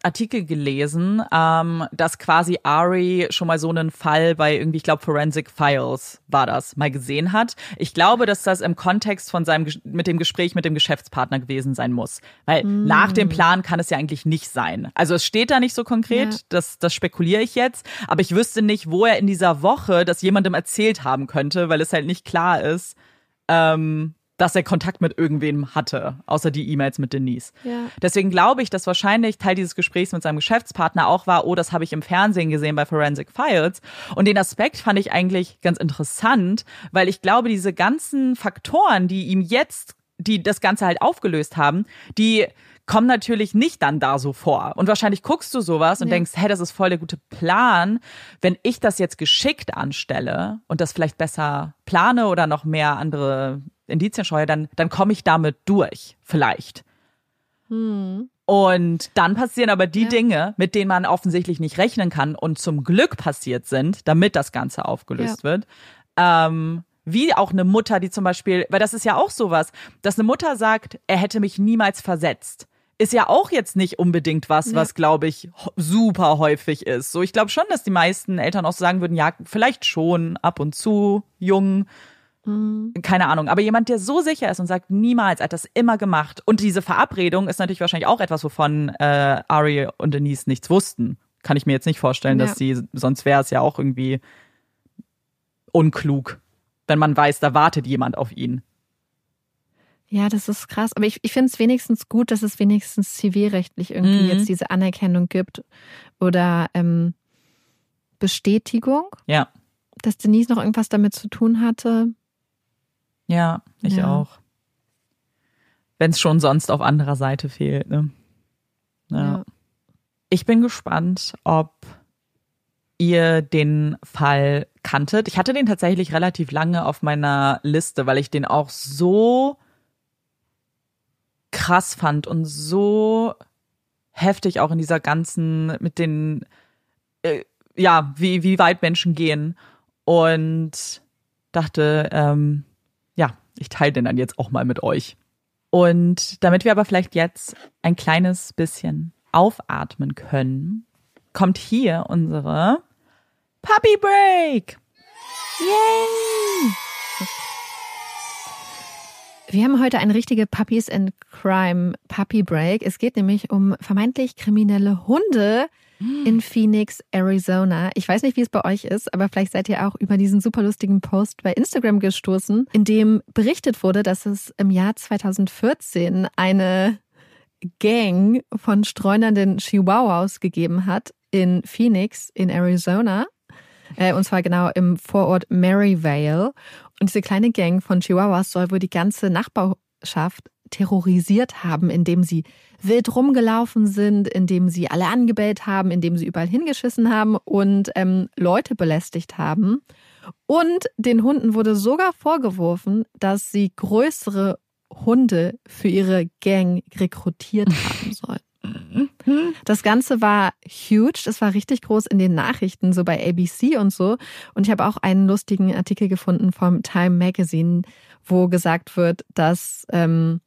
Artikel gelesen, ähm, dass quasi Ari schon mal so einen Fall bei irgendwie, ich glaube, Forensic Files war das, mal gesehen hat. Ich glaube, dass das im Kontext von seinem mit dem Gespräch mit dem Geschäftspartner gewesen sein muss. Weil mm. nach dem Plan kann es ja eigentlich nicht sein. Also es steht da nicht so konkret, ja. das, das spekuliere ich jetzt, aber ich wüsste nicht, wo er in dieser Woche das jemandem erzählt haben könnte, weil es halt nicht klar ist, ähm, dass er Kontakt mit irgendwem hatte, außer die E-Mails mit Denise. Ja. Deswegen glaube ich, dass wahrscheinlich Teil dieses Gesprächs mit seinem Geschäftspartner auch war, oh, das habe ich im Fernsehen gesehen bei Forensic Files. Und den Aspekt fand ich eigentlich ganz interessant, weil ich glaube, diese ganzen Faktoren, die ihm jetzt, die das Ganze halt aufgelöst haben, die kommen natürlich nicht dann da so vor. Und wahrscheinlich guckst du sowas und ja. denkst, hey, das ist voll der gute Plan. Wenn ich das jetzt geschickt anstelle und das vielleicht besser plane oder noch mehr andere Indizien scheue, dann, dann komme ich damit durch, vielleicht. Hm. Und dann passieren aber die ja. Dinge, mit denen man offensichtlich nicht rechnen kann und zum Glück passiert sind, damit das Ganze aufgelöst ja. wird. Ähm, wie auch eine Mutter, die zum Beispiel, weil das ist ja auch sowas, dass eine Mutter sagt, er hätte mich niemals versetzt ist ja auch jetzt nicht unbedingt was, ja. was glaube ich super häufig ist. So, ich glaube schon, dass die meisten Eltern auch sagen würden, ja, vielleicht schon ab und zu jung, Mhm. Keine Ahnung. Aber jemand, der so sicher ist und sagt, niemals, er hat das immer gemacht. Und diese Verabredung ist natürlich wahrscheinlich auch etwas, wovon äh, Ari und Denise nichts wussten. Kann ich mir jetzt nicht vorstellen, ja. dass sie, sonst wäre es ja auch irgendwie unklug, wenn man weiß, da wartet jemand auf ihn. Ja, das ist krass. Aber ich, ich finde es wenigstens gut, dass es wenigstens zivilrechtlich irgendwie mhm. jetzt diese Anerkennung gibt oder ähm, Bestätigung. Ja. Dass Denise noch irgendwas damit zu tun hatte. Ja, ich ja. auch. Wenn es schon sonst auf anderer Seite fehlt. Ne? Ja. ja. Ich bin gespannt, ob ihr den Fall kanntet. Ich hatte den tatsächlich relativ lange auf meiner Liste, weil ich den auch so krass fand und so heftig auch in dieser ganzen, mit den, äh, ja, wie, wie weit Menschen gehen. Und dachte, ähm, ich teile den dann jetzt auch mal mit euch. Und damit wir aber vielleicht jetzt ein kleines bisschen aufatmen können, kommt hier unsere Puppy Break. Yay! Wir haben heute eine richtige Puppies and Crime Puppy Break. Es geht nämlich um vermeintlich kriminelle Hunde, in Phoenix, Arizona. Ich weiß nicht, wie es bei euch ist, aber vielleicht seid ihr auch über diesen super lustigen Post bei Instagram gestoßen, in dem berichtet wurde, dass es im Jahr 2014 eine Gang von streunernden Chihuahuas gegeben hat in Phoenix in Arizona. Äh, und zwar genau im Vorort Maryvale. Und diese kleine Gang von Chihuahuas soll wohl die ganze Nachbarschaft terrorisiert haben, indem sie wild rumgelaufen sind, indem sie alle angebellt haben, indem sie überall hingeschissen haben und ähm, Leute belästigt haben. Und den Hunden wurde sogar vorgeworfen, dass sie größere Hunde für ihre Gang rekrutiert haben sollen. Das Ganze war huge, das war richtig groß in den Nachrichten, so bei ABC und so. Und ich habe auch einen lustigen Artikel gefunden vom Time Magazine, wo gesagt wird, dass ähm,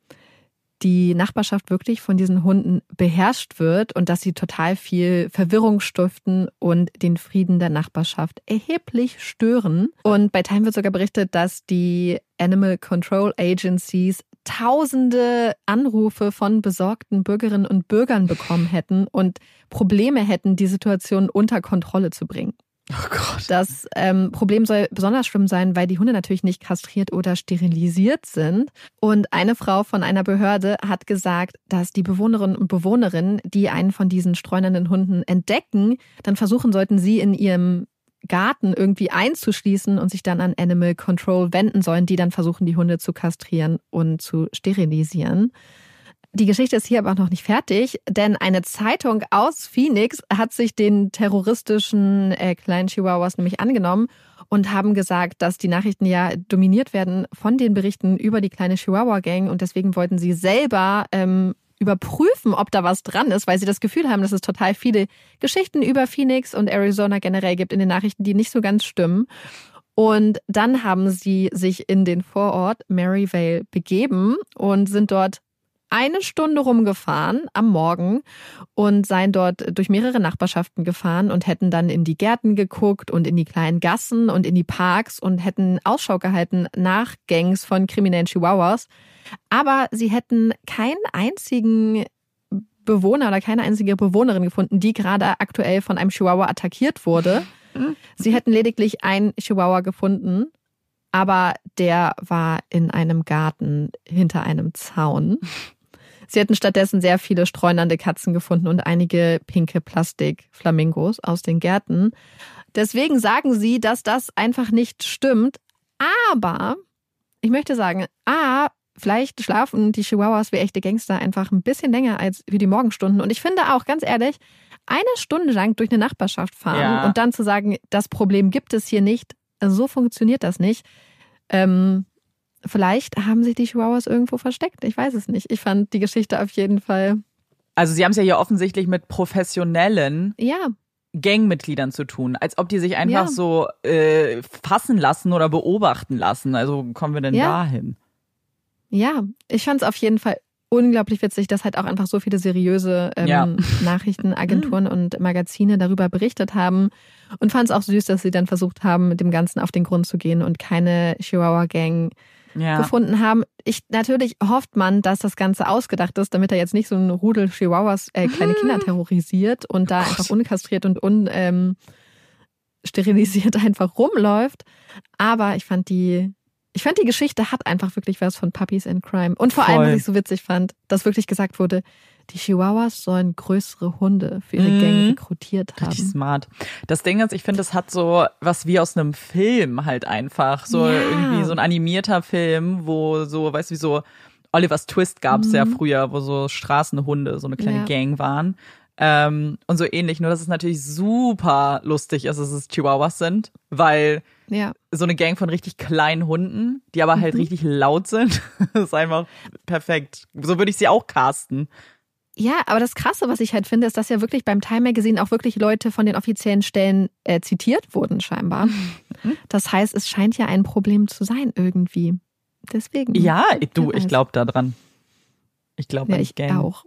die Nachbarschaft wirklich von diesen Hunden beherrscht wird und dass sie total viel Verwirrung stiften und den Frieden der Nachbarschaft erheblich stören. Und bei Time wird sogar berichtet, dass die Animal Control Agencies tausende Anrufe von besorgten Bürgerinnen und Bürgern bekommen hätten und Probleme hätten, die Situation unter Kontrolle zu bringen. Oh Gott. Das ähm, Problem soll besonders schlimm sein, weil die Hunde natürlich nicht kastriert oder sterilisiert sind. Und eine Frau von einer Behörde hat gesagt, dass die Bewohnerinnen und Bewohnerinnen, die einen von diesen streunenden Hunden entdecken, dann versuchen sollten, sie in ihrem Garten irgendwie einzuschließen und sich dann an Animal Control wenden sollen, die dann versuchen, die Hunde zu kastrieren und zu sterilisieren. Die Geschichte ist hier aber auch noch nicht fertig, denn eine Zeitung aus Phoenix hat sich den terroristischen äh, kleinen Chihuahuas nämlich angenommen und haben gesagt, dass die Nachrichten ja dominiert werden von den Berichten über die kleine Chihuahua-Gang und deswegen wollten sie selber ähm, überprüfen, ob da was dran ist, weil sie das Gefühl haben, dass es total viele Geschichten über Phoenix und Arizona generell gibt in den Nachrichten, die nicht so ganz stimmen. Und dann haben sie sich in den Vorort Maryvale begeben und sind dort eine Stunde rumgefahren am Morgen und seien dort durch mehrere Nachbarschaften gefahren und hätten dann in die Gärten geguckt und in die kleinen Gassen und in die Parks und hätten Ausschau gehalten nach Gangs von kriminellen Chihuahuas. Aber sie hätten keinen einzigen Bewohner oder keine einzige Bewohnerin gefunden, die gerade aktuell von einem Chihuahua attackiert wurde. Sie hätten lediglich einen Chihuahua gefunden, aber der war in einem Garten hinter einem Zaun. Sie hätten stattdessen sehr viele streunernde Katzen gefunden und einige pinke Plastikflamingos aus den Gärten. Deswegen sagen sie, dass das einfach nicht stimmt. Aber ich möchte sagen, A, vielleicht schlafen die Chihuahuas wie echte Gangster einfach ein bisschen länger als wie die Morgenstunden. Und ich finde auch, ganz ehrlich, eine Stunde lang durch eine Nachbarschaft fahren Ja. und dann zu sagen, das Problem gibt es hier nicht, so funktioniert das nicht. Ähm, vielleicht haben sich die Chihuahuas irgendwo versteckt. Ich weiß es nicht. Ich fand die Geschichte auf jeden Fall, Also sie haben es ja hier offensichtlich mit professionellen ja, Gangmitgliedern zu tun, als ob die sich einfach Ja. so äh, fassen lassen oder beobachten lassen. Also kommen wir denn Ja. dahin? Ja, ich fand es auf jeden Fall unglaublich witzig, dass halt auch einfach so viele seriöse ähm, Ja. Nachrichtenagenturen und Magazine darüber berichtet haben und fand es auch süß, dass sie dann versucht haben, mit dem Ganzen auf den Grund zu gehen und keine Chihuahua-Gang Ja. gefunden haben. Ich natürlich hofft man, dass das Ganze ausgedacht ist, damit er jetzt nicht so ein Rudel Chihuahuas äh, kleine Kinder terrorisiert und da einfach unkastriert und un, ähm, sterilisiert einfach rumläuft. Aber ich fand die, ich fand die Geschichte hat einfach wirklich was von Puppies in Crime. Und vor allem, Voll. was ich so witzig fand, dass wirklich gesagt wurde, die Chihuahuas sollen größere Hunde für ihre Gang Mhm. rekrutiert Richtig haben. smart. Das Ding ist, ich finde, es hat so was wie aus einem Film halt einfach. So Ja. irgendwie so ein animierter Film, wo so, weißt du, wie so Oliver's Twist gab es ja früher, wo so Straßenhunde so eine kleine Mhm. Ja. Gang waren. Ähm, und so ähnlich. Nur, dass es natürlich super lustig ist, dass es Chihuahuas sind, weil Ja. so eine Gang von richtig kleinen Hunden, die aber Mhm. halt richtig laut sind, ist einfach perfekt. So würde ich sie auch casten. Ja, aber das Krasse, was ich halt finde, ist, dass ja wirklich beim Time Magazine auch wirklich Leute von den offiziellen Stellen äh, zitiert wurden, scheinbar. Mhm. Das heißt, es scheint ja ein Problem zu sein irgendwie. Deswegen. Ja, du, ich glaube da dran. Ich glaube Ja, an ich Gang. auch.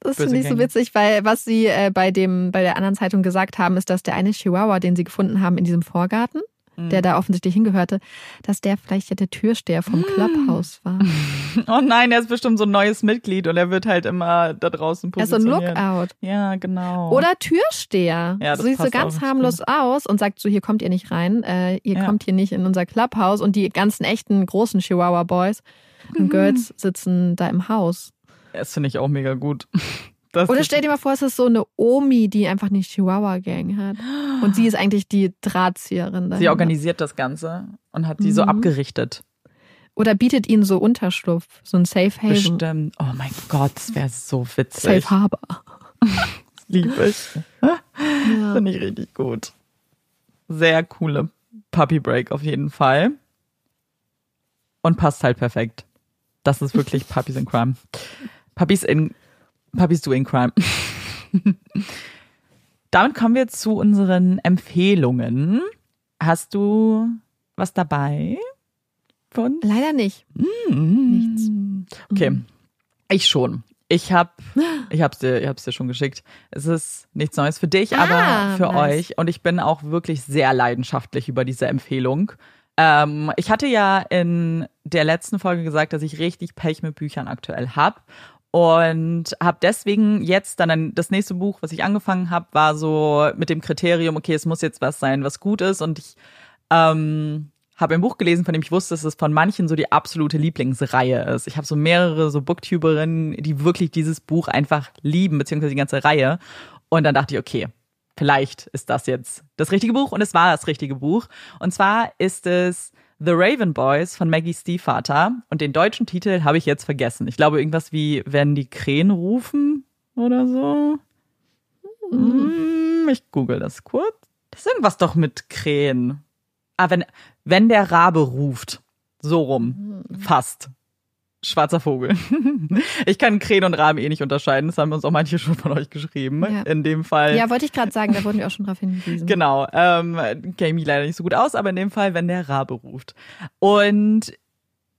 Das finde ich so witzig, weil was sie äh, bei dem bei der anderen Zeitung gesagt haben, ist, dass der eine Chihuahua, den sie gefunden haben in diesem Vorgarten, Mhm. der da offensichtlich hingehörte, dass der vielleicht ja der Türsteher vom Clubhaus war. Oh nein, er ist bestimmt so ein neues Mitglied und er wird halt immer da draußen Er ist so ein positioniert. Lookout. Ja, genau. Oder Türsteher. Ja, das so sieht so ganz harmlos aus und sagt so, hier kommt ihr nicht rein, äh, ihr Ja. kommt hier nicht in unser Clubhaus und die ganzen echten großen Chihuahua Boys und Mhm. Girls sitzen da im Haus. Das finde ich auch mega gut. Das Oder stell dir mal vor, es ist so eine Omi, die einfach eine Chihuahua-Gang hat. Und sie ist eigentlich die Drahtzieherin. sie dahinter. organisiert das Ganze und hat die so Mhm. abgerichtet. Oder bietet ihnen so Unterschlupf, so ein Safe Haven. Bestimmt. Oh mein Gott, das wäre so witzig. Safe Harbor. Liebe ich. Ja. Finde ich richtig gut. Sehr coole Puppy Break auf jeden Fall. Und passt halt perfekt. Das ist wirklich Puppies in Crime. Puppies in Puppies doing Crime. Damit kommen wir zu unseren Empfehlungen. Hast du was dabei? Von? Leider nicht. Nichts. Okay, ich schon. Ich habe ich hab's dir, ich hab's dir schon geschickt. Es ist nichts Neues für dich, Ah, aber für nice. euch. Und ich bin auch wirklich sehr leidenschaftlich über diese Empfehlung. Ähm, ich hatte ja in der letzten Folge gesagt, dass ich richtig Pech mit Büchern aktuell habe. Und habe deswegen jetzt dann das nächste Buch, was ich angefangen habe, war so mit dem Kriterium, okay, es muss jetzt was sein, was gut ist. Und ich ähm, habe ein Buch gelesen, von dem ich wusste, dass es von manchen so die absolute Lieblingsreihe ist. Ich habe so mehrere so Booktuberinnen, die wirklich dieses Buch einfach lieben, beziehungsweise die ganze Reihe. Und dann dachte ich, okay, vielleicht ist das jetzt das richtige Buch. Und es war das richtige Buch. Und zwar ist es The Raven Boys von Maggie Stiefvater. Und den deutschen Titel habe ich jetzt vergessen. Ich glaube, irgendwas wie Wenn die Krähen rufen oder so. Hm, Ich google das kurz. Das ist irgendwas doch mit Krähen. Ah, wenn, wenn der Rabe ruft. So rum. Fast. Schwarzer Vogel. ich kann Krähen und Raben eh nicht unterscheiden. Das haben uns auch manche schon von euch geschrieben. Ja. In dem Fall. Ja, wollte ich gerade sagen, da wurden wir auch schon drauf hingewiesen. Genau. Ähm, kenne leider nicht so gut aus, aber in dem Fall, wenn der Rabe ruft. Und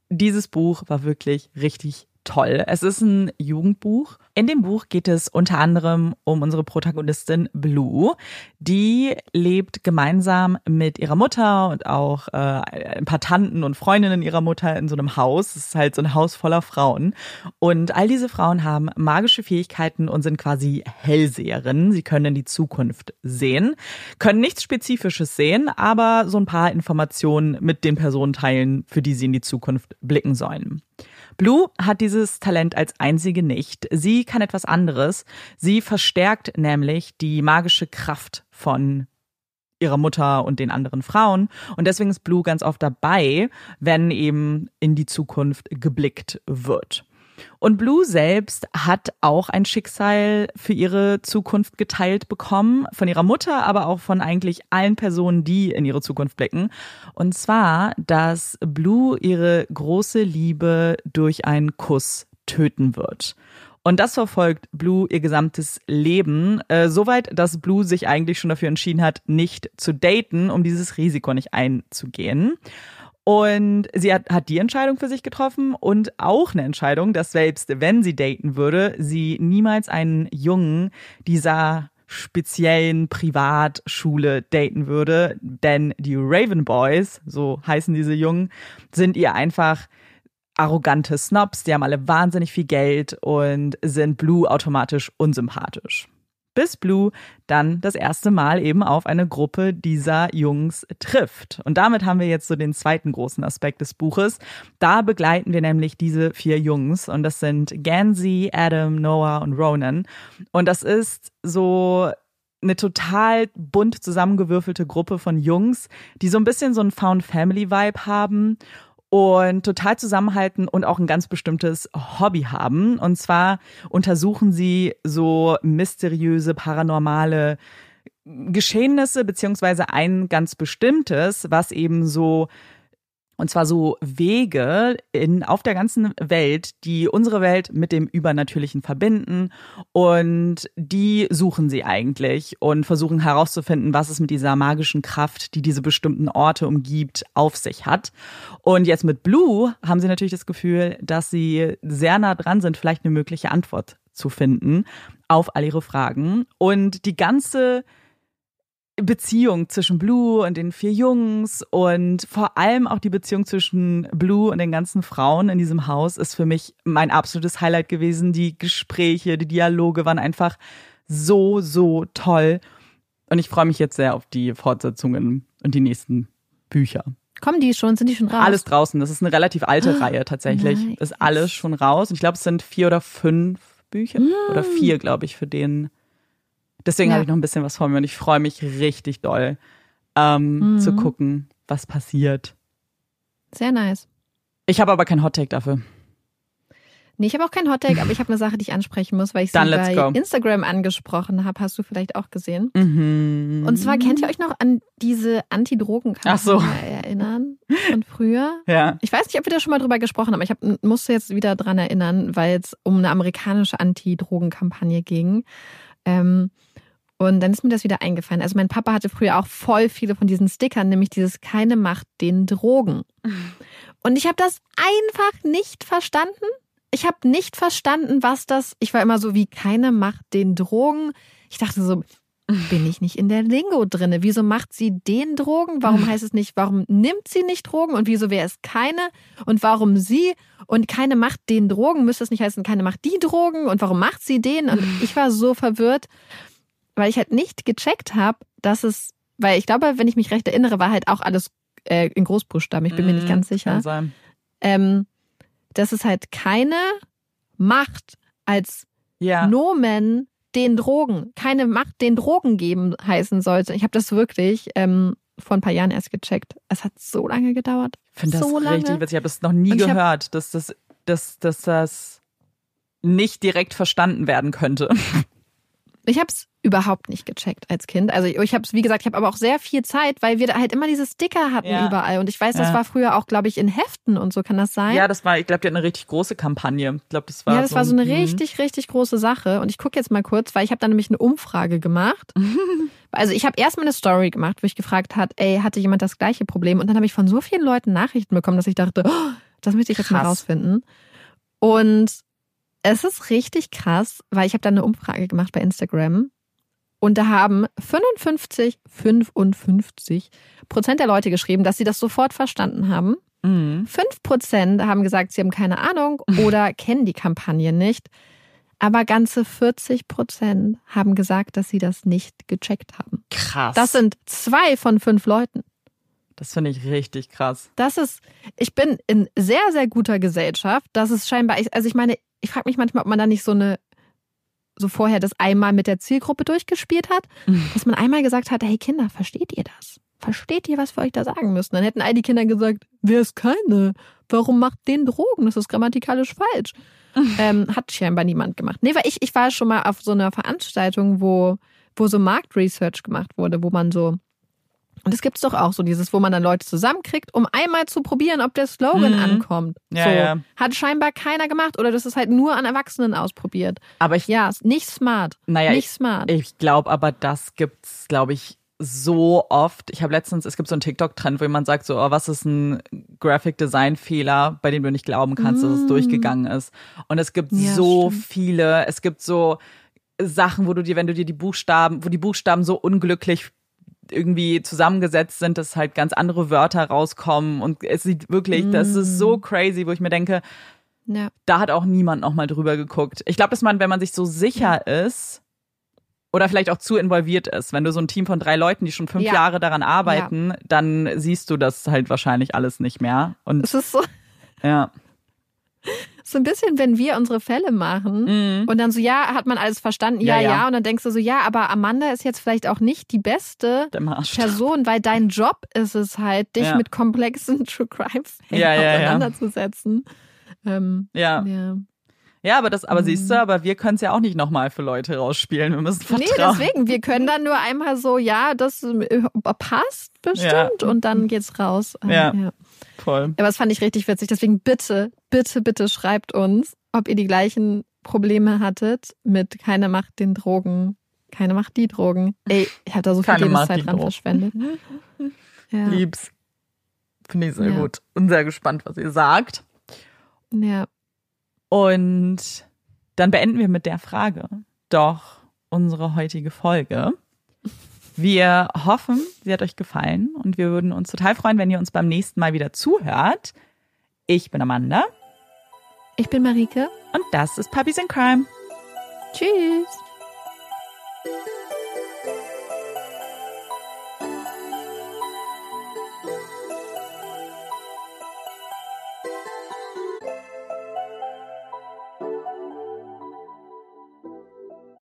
dieses Buch war wirklich richtig toll. Es ist ein Jugendbuch. In dem Buch geht es unter anderem um unsere Protagonistin Blue. Die lebt gemeinsam mit ihrer Mutter und auch äh, ein paar Tanten und Freundinnen ihrer Mutter in so einem Haus. Es ist halt so ein Haus voller Frauen. Und all diese Frauen haben magische Fähigkeiten und sind quasi Hellseherinnen. Sie können in die Zukunft sehen, können nichts Spezifisches sehen, aber so ein paar Informationen mit den Personen teilen, für die sie in die Zukunft blicken sollen. Blue hat dieses Talent als einzige nicht. Sie kann etwas anderes. Sie verstärkt nämlich die magische Kraft von ihrer Mutter und den anderen Frauen. Und deswegen ist Blue ganz oft dabei, wenn eben in die Zukunft geblickt wird. Und Blue selbst hat auch ein Schicksal für ihre Zukunft geteilt bekommen, von ihrer Mutter, aber auch von eigentlich allen Personen, die in ihre Zukunft blicken. Und zwar, dass Blue ihre große Liebe durch einen Kuss töten wird. Und das verfolgt Blue ihr gesamtes Leben, äh, soweit, dass Blue sich eigentlich schon dafür entschieden hat, nicht zu daten, um dieses Risiko nicht einzugehen. Und sie hat, hat die Entscheidung für sich getroffen und auch eine Entscheidung, dass selbst wenn sie daten würde, sie niemals einen Jungen dieser speziellen Privatschule daten würde, denn die Raven Boys, so heißen diese Jungen, sind ihr einfach arrogante Snobs, die haben alle wahnsinnig viel Geld und sind Blue automatisch unsympathisch bis Blue dann das erste Mal eben auf eine Gruppe dieser Jungs trifft. Und damit haben wir jetzt so den zweiten großen Aspekt des Buches. Da begleiten wir nämlich diese vier Jungs und das sind Gansey, Adam, Noah und Ronan. Und das ist so eine total bunt zusammengewürfelte Gruppe von Jungs, die so ein bisschen so einen Found Family Vibe haben und total zusammenhalten und auch ein ganz bestimmtes Hobby haben. Und zwar untersuchen sie so mysteriöse, paranormale Geschehnisse, beziehungsweise ein ganz bestimmtes, was eben so und zwar so Wege in, auf der ganzen Welt, die unsere Welt mit dem Übernatürlichen verbinden. Und die suchen sie eigentlich und versuchen herauszufinden, was es mit dieser magischen Kraft, die diese bestimmten Orte umgibt, auf sich hat. Und jetzt mit Blue haben sie natürlich das Gefühl, dass sie sehr nah dran sind, vielleicht eine mögliche Antwort zu finden auf all ihre Fragen. Und die ganze Beziehung zwischen Blue und den vier Jungs und vor allem auch die Beziehung zwischen Blue und den ganzen Frauen in diesem Haus ist für mich mein absolutes Highlight gewesen. Die Gespräche, die Dialoge waren einfach so, so toll. Und ich freue mich jetzt sehr auf die Fortsetzungen und die nächsten Bücher. Kommen die schon? Sind die schon raus? Alles draußen. Das ist eine relativ alte ah, Reihe tatsächlich. Nice. Ist alles schon raus. Und ich glaube, es sind vier oder fünf Bücher. Mm. Oder vier, glaube ich, für den Deswegen ja. habe ich noch ein bisschen was vor mir und ich freue mich richtig doll ähm, mhm. zu gucken, was passiert. Sehr nice. Ich habe aber kein Hottake dafür. Nee, ich habe auch kein Hottake, aber ich habe eine Sache, die ich ansprechen muss, weil ich sie bei go. Instagram angesprochen habe. Hast du vielleicht auch gesehen? Mhm. Und zwar kennt ihr euch noch an diese Anti-Drogen-Kampagne so. erinnern von früher? Ja. Ich weiß nicht, ob wir da schon mal drüber gesprochen haben. Ich hab, musste jetzt wieder dran erinnern, weil es um eine amerikanische Anti-Drogen-Kampagne ging. Ähm, und dann ist mir das wieder eingefallen. Also mein Papa hatte früher auch voll viele von diesen Stickern, nämlich dieses keine Macht den Drogen. Und ich habe das einfach nicht verstanden. Ich habe nicht verstanden, was das. Ich war immer so wie keine Macht den Drogen. Ich dachte so, bin ich nicht in der Lingo drinne? Wieso macht sie den Drogen? Warum heißt es nicht, warum nimmt sie nicht Drogen? Und wieso wäre es keine? Und warum sie? Und keine Macht den Drogen müsste es nicht heißen, keine Macht die Drogen? Und warum macht sie den? Und ich war so verwirrt weil ich halt nicht gecheckt habe, dass es, weil ich glaube, wenn ich mich recht erinnere, war halt auch alles äh, in Großbuchstaben. Ich bin mm, mir nicht mhm, ganz sicher. Kann sein. Ähm, dass es halt keine Macht als ja. Nomen den Drogen, keine Macht den Drogen geben heißen sollte. Ich habe das wirklich ähm, vor ein paar Jahren erst gecheckt. Es hat so lange gedauert. Ich finde das so richtig witzig. Ich habe das noch nie gehört, dass das, dass, dass das nicht direkt verstanden werden könnte. Ich habe es überhaupt nicht gecheckt als Kind. Also ich, habe es, wie gesagt, ich habe aber auch sehr viel Zeit, weil wir da halt immer diese Sticker hatten Ja. überall. Und ich weiß, das Ja. war früher auch, glaube ich, in Heften und so. Kann das sein? Ja, das war, ich glaube, die hat eine richtig große Kampagne. Ich glaube, das war ja, das war so eine mhm. richtig, richtig große Sache. Und ich gucke jetzt mal kurz, weil ich habe da nämlich eine Umfrage gemacht. Also ich habe erstmal eine Story gemacht, wo ich gefragt hat, ey, hatte jemand das gleiche Problem? Und dann habe ich von so vielen Leuten Nachrichten bekommen, dass ich dachte, oh, das möchte ich jetzt mal Krass. rausfinden. Und es ist richtig krass, weil ich habe da eine Umfrage gemacht bei Instagram. Und da haben 55, 55 Prozent der Leute geschrieben, dass sie das sofort verstanden haben. Mhm. 5% haben gesagt, sie haben keine Ahnung oder kennen die Kampagne nicht. Aber ganze 40% haben gesagt, dass sie das nicht gecheckt haben. Krass. Das sind zwei von fünf Leuten. Das finde ich richtig krass. Das ist, ich bin in sehr, sehr guter Gesellschaft. Das ist scheinbar, also ich meine, ich frage mich manchmal, ob man da nicht so eine, so vorher das einmal mit der Zielgruppe durchgespielt hat, dass man einmal gesagt hat, hey Kinder, versteht ihr das? Versteht ihr, was wir euch da sagen müssen? Dann hätten all die Kinder gesagt, wer ist keine? Warum macht den Drogen? Das ist grammatikalisch falsch. ähm, hat scheinbar niemand gemacht. Nee, weil ich, ich war schon mal auf so einer Veranstaltung, wo, wo so Marktresearch gemacht wurde, wo man so und es gibt's doch auch so dieses, wo man dann Leute zusammenkriegt, um einmal zu probieren, ob der Slogan Mhm. ankommt. Ja, so. ja. Hat scheinbar keiner gemacht oder das ist halt nur an Erwachsenen ausprobiert. Aber ich, Ja, ist nicht smart. naja, nicht ich, smart. ich glaube aber, das gibt's, glaube ich, so oft. Ich habe letztens, es gibt so einen TikTok-Trend, wo jemand sagt so, oh, was ist ein Graphic Design Fehler, bei dem du nicht glauben kannst, dass es Mm. durchgegangen ist. Und es gibt Ja, so stimmt. viele, es gibt so Sachen, wo du dir, wenn du dir die Buchstaben, wo die Buchstaben so unglücklich irgendwie zusammengesetzt sind, dass halt ganz andere Wörter rauskommen und es sieht wirklich, das ist so Mm. crazy, wo ich mir denke, ja. da hat auch niemand nochmal drüber geguckt. Ich glaube, dass man, wenn man sich so sicher ist oder vielleicht auch zu involviert ist, wenn du so ein Team von drei Leuten, die schon fünf Ja. Jahre daran arbeiten, dann siehst du das halt wahrscheinlich alles nicht mehr. Und Es ist so, ja. so ein bisschen, wenn wir unsere Fälle machen Mhm. und dann so, ja, hat man alles verstanden? Ja, Ja, ja. Und dann denkst du so, ja, aber Amanda ist jetzt vielleicht auch nicht die beste. Person, weil dein Job ist es halt, dich Ja. mit komplexen True Crime Fällen auseinanderzusetzen. Ähm, Ja. ja. Ja, aber das, aber Mhm. siehst du, aber wir können es ja auch nicht nochmal für Leute rausspielen. Wir müssen Nee, vertrauen. deswegen, wir können dann nur einmal so, ja, das äh, passt bestimmt und dann geht's raus. Ähm, Ja. Voll. Aber das fand ich richtig witzig. Deswegen bitte, bitte, bitte schreibt uns, ob ihr die gleichen Probleme hattet mit keiner macht den Drogen, keine macht die Drogen. Ey, ich habe da so viel Keine Lebenszeit die dran Drogen. verschwendet. Ja, Lieb's. Finde ich sehr Ja. gut. Und sehr gespannt, was ihr sagt. ja. Und dann beenden wir mit der Frage doch unsere heutige Folge. Wir hoffen, sie hat euch gefallen und wir würden uns total freuen, wenn ihr uns beim nächsten Mal wieder zuhört. Ich bin Amanda Ich bin Marike. und das ist Puppies in Crime. Tschüss.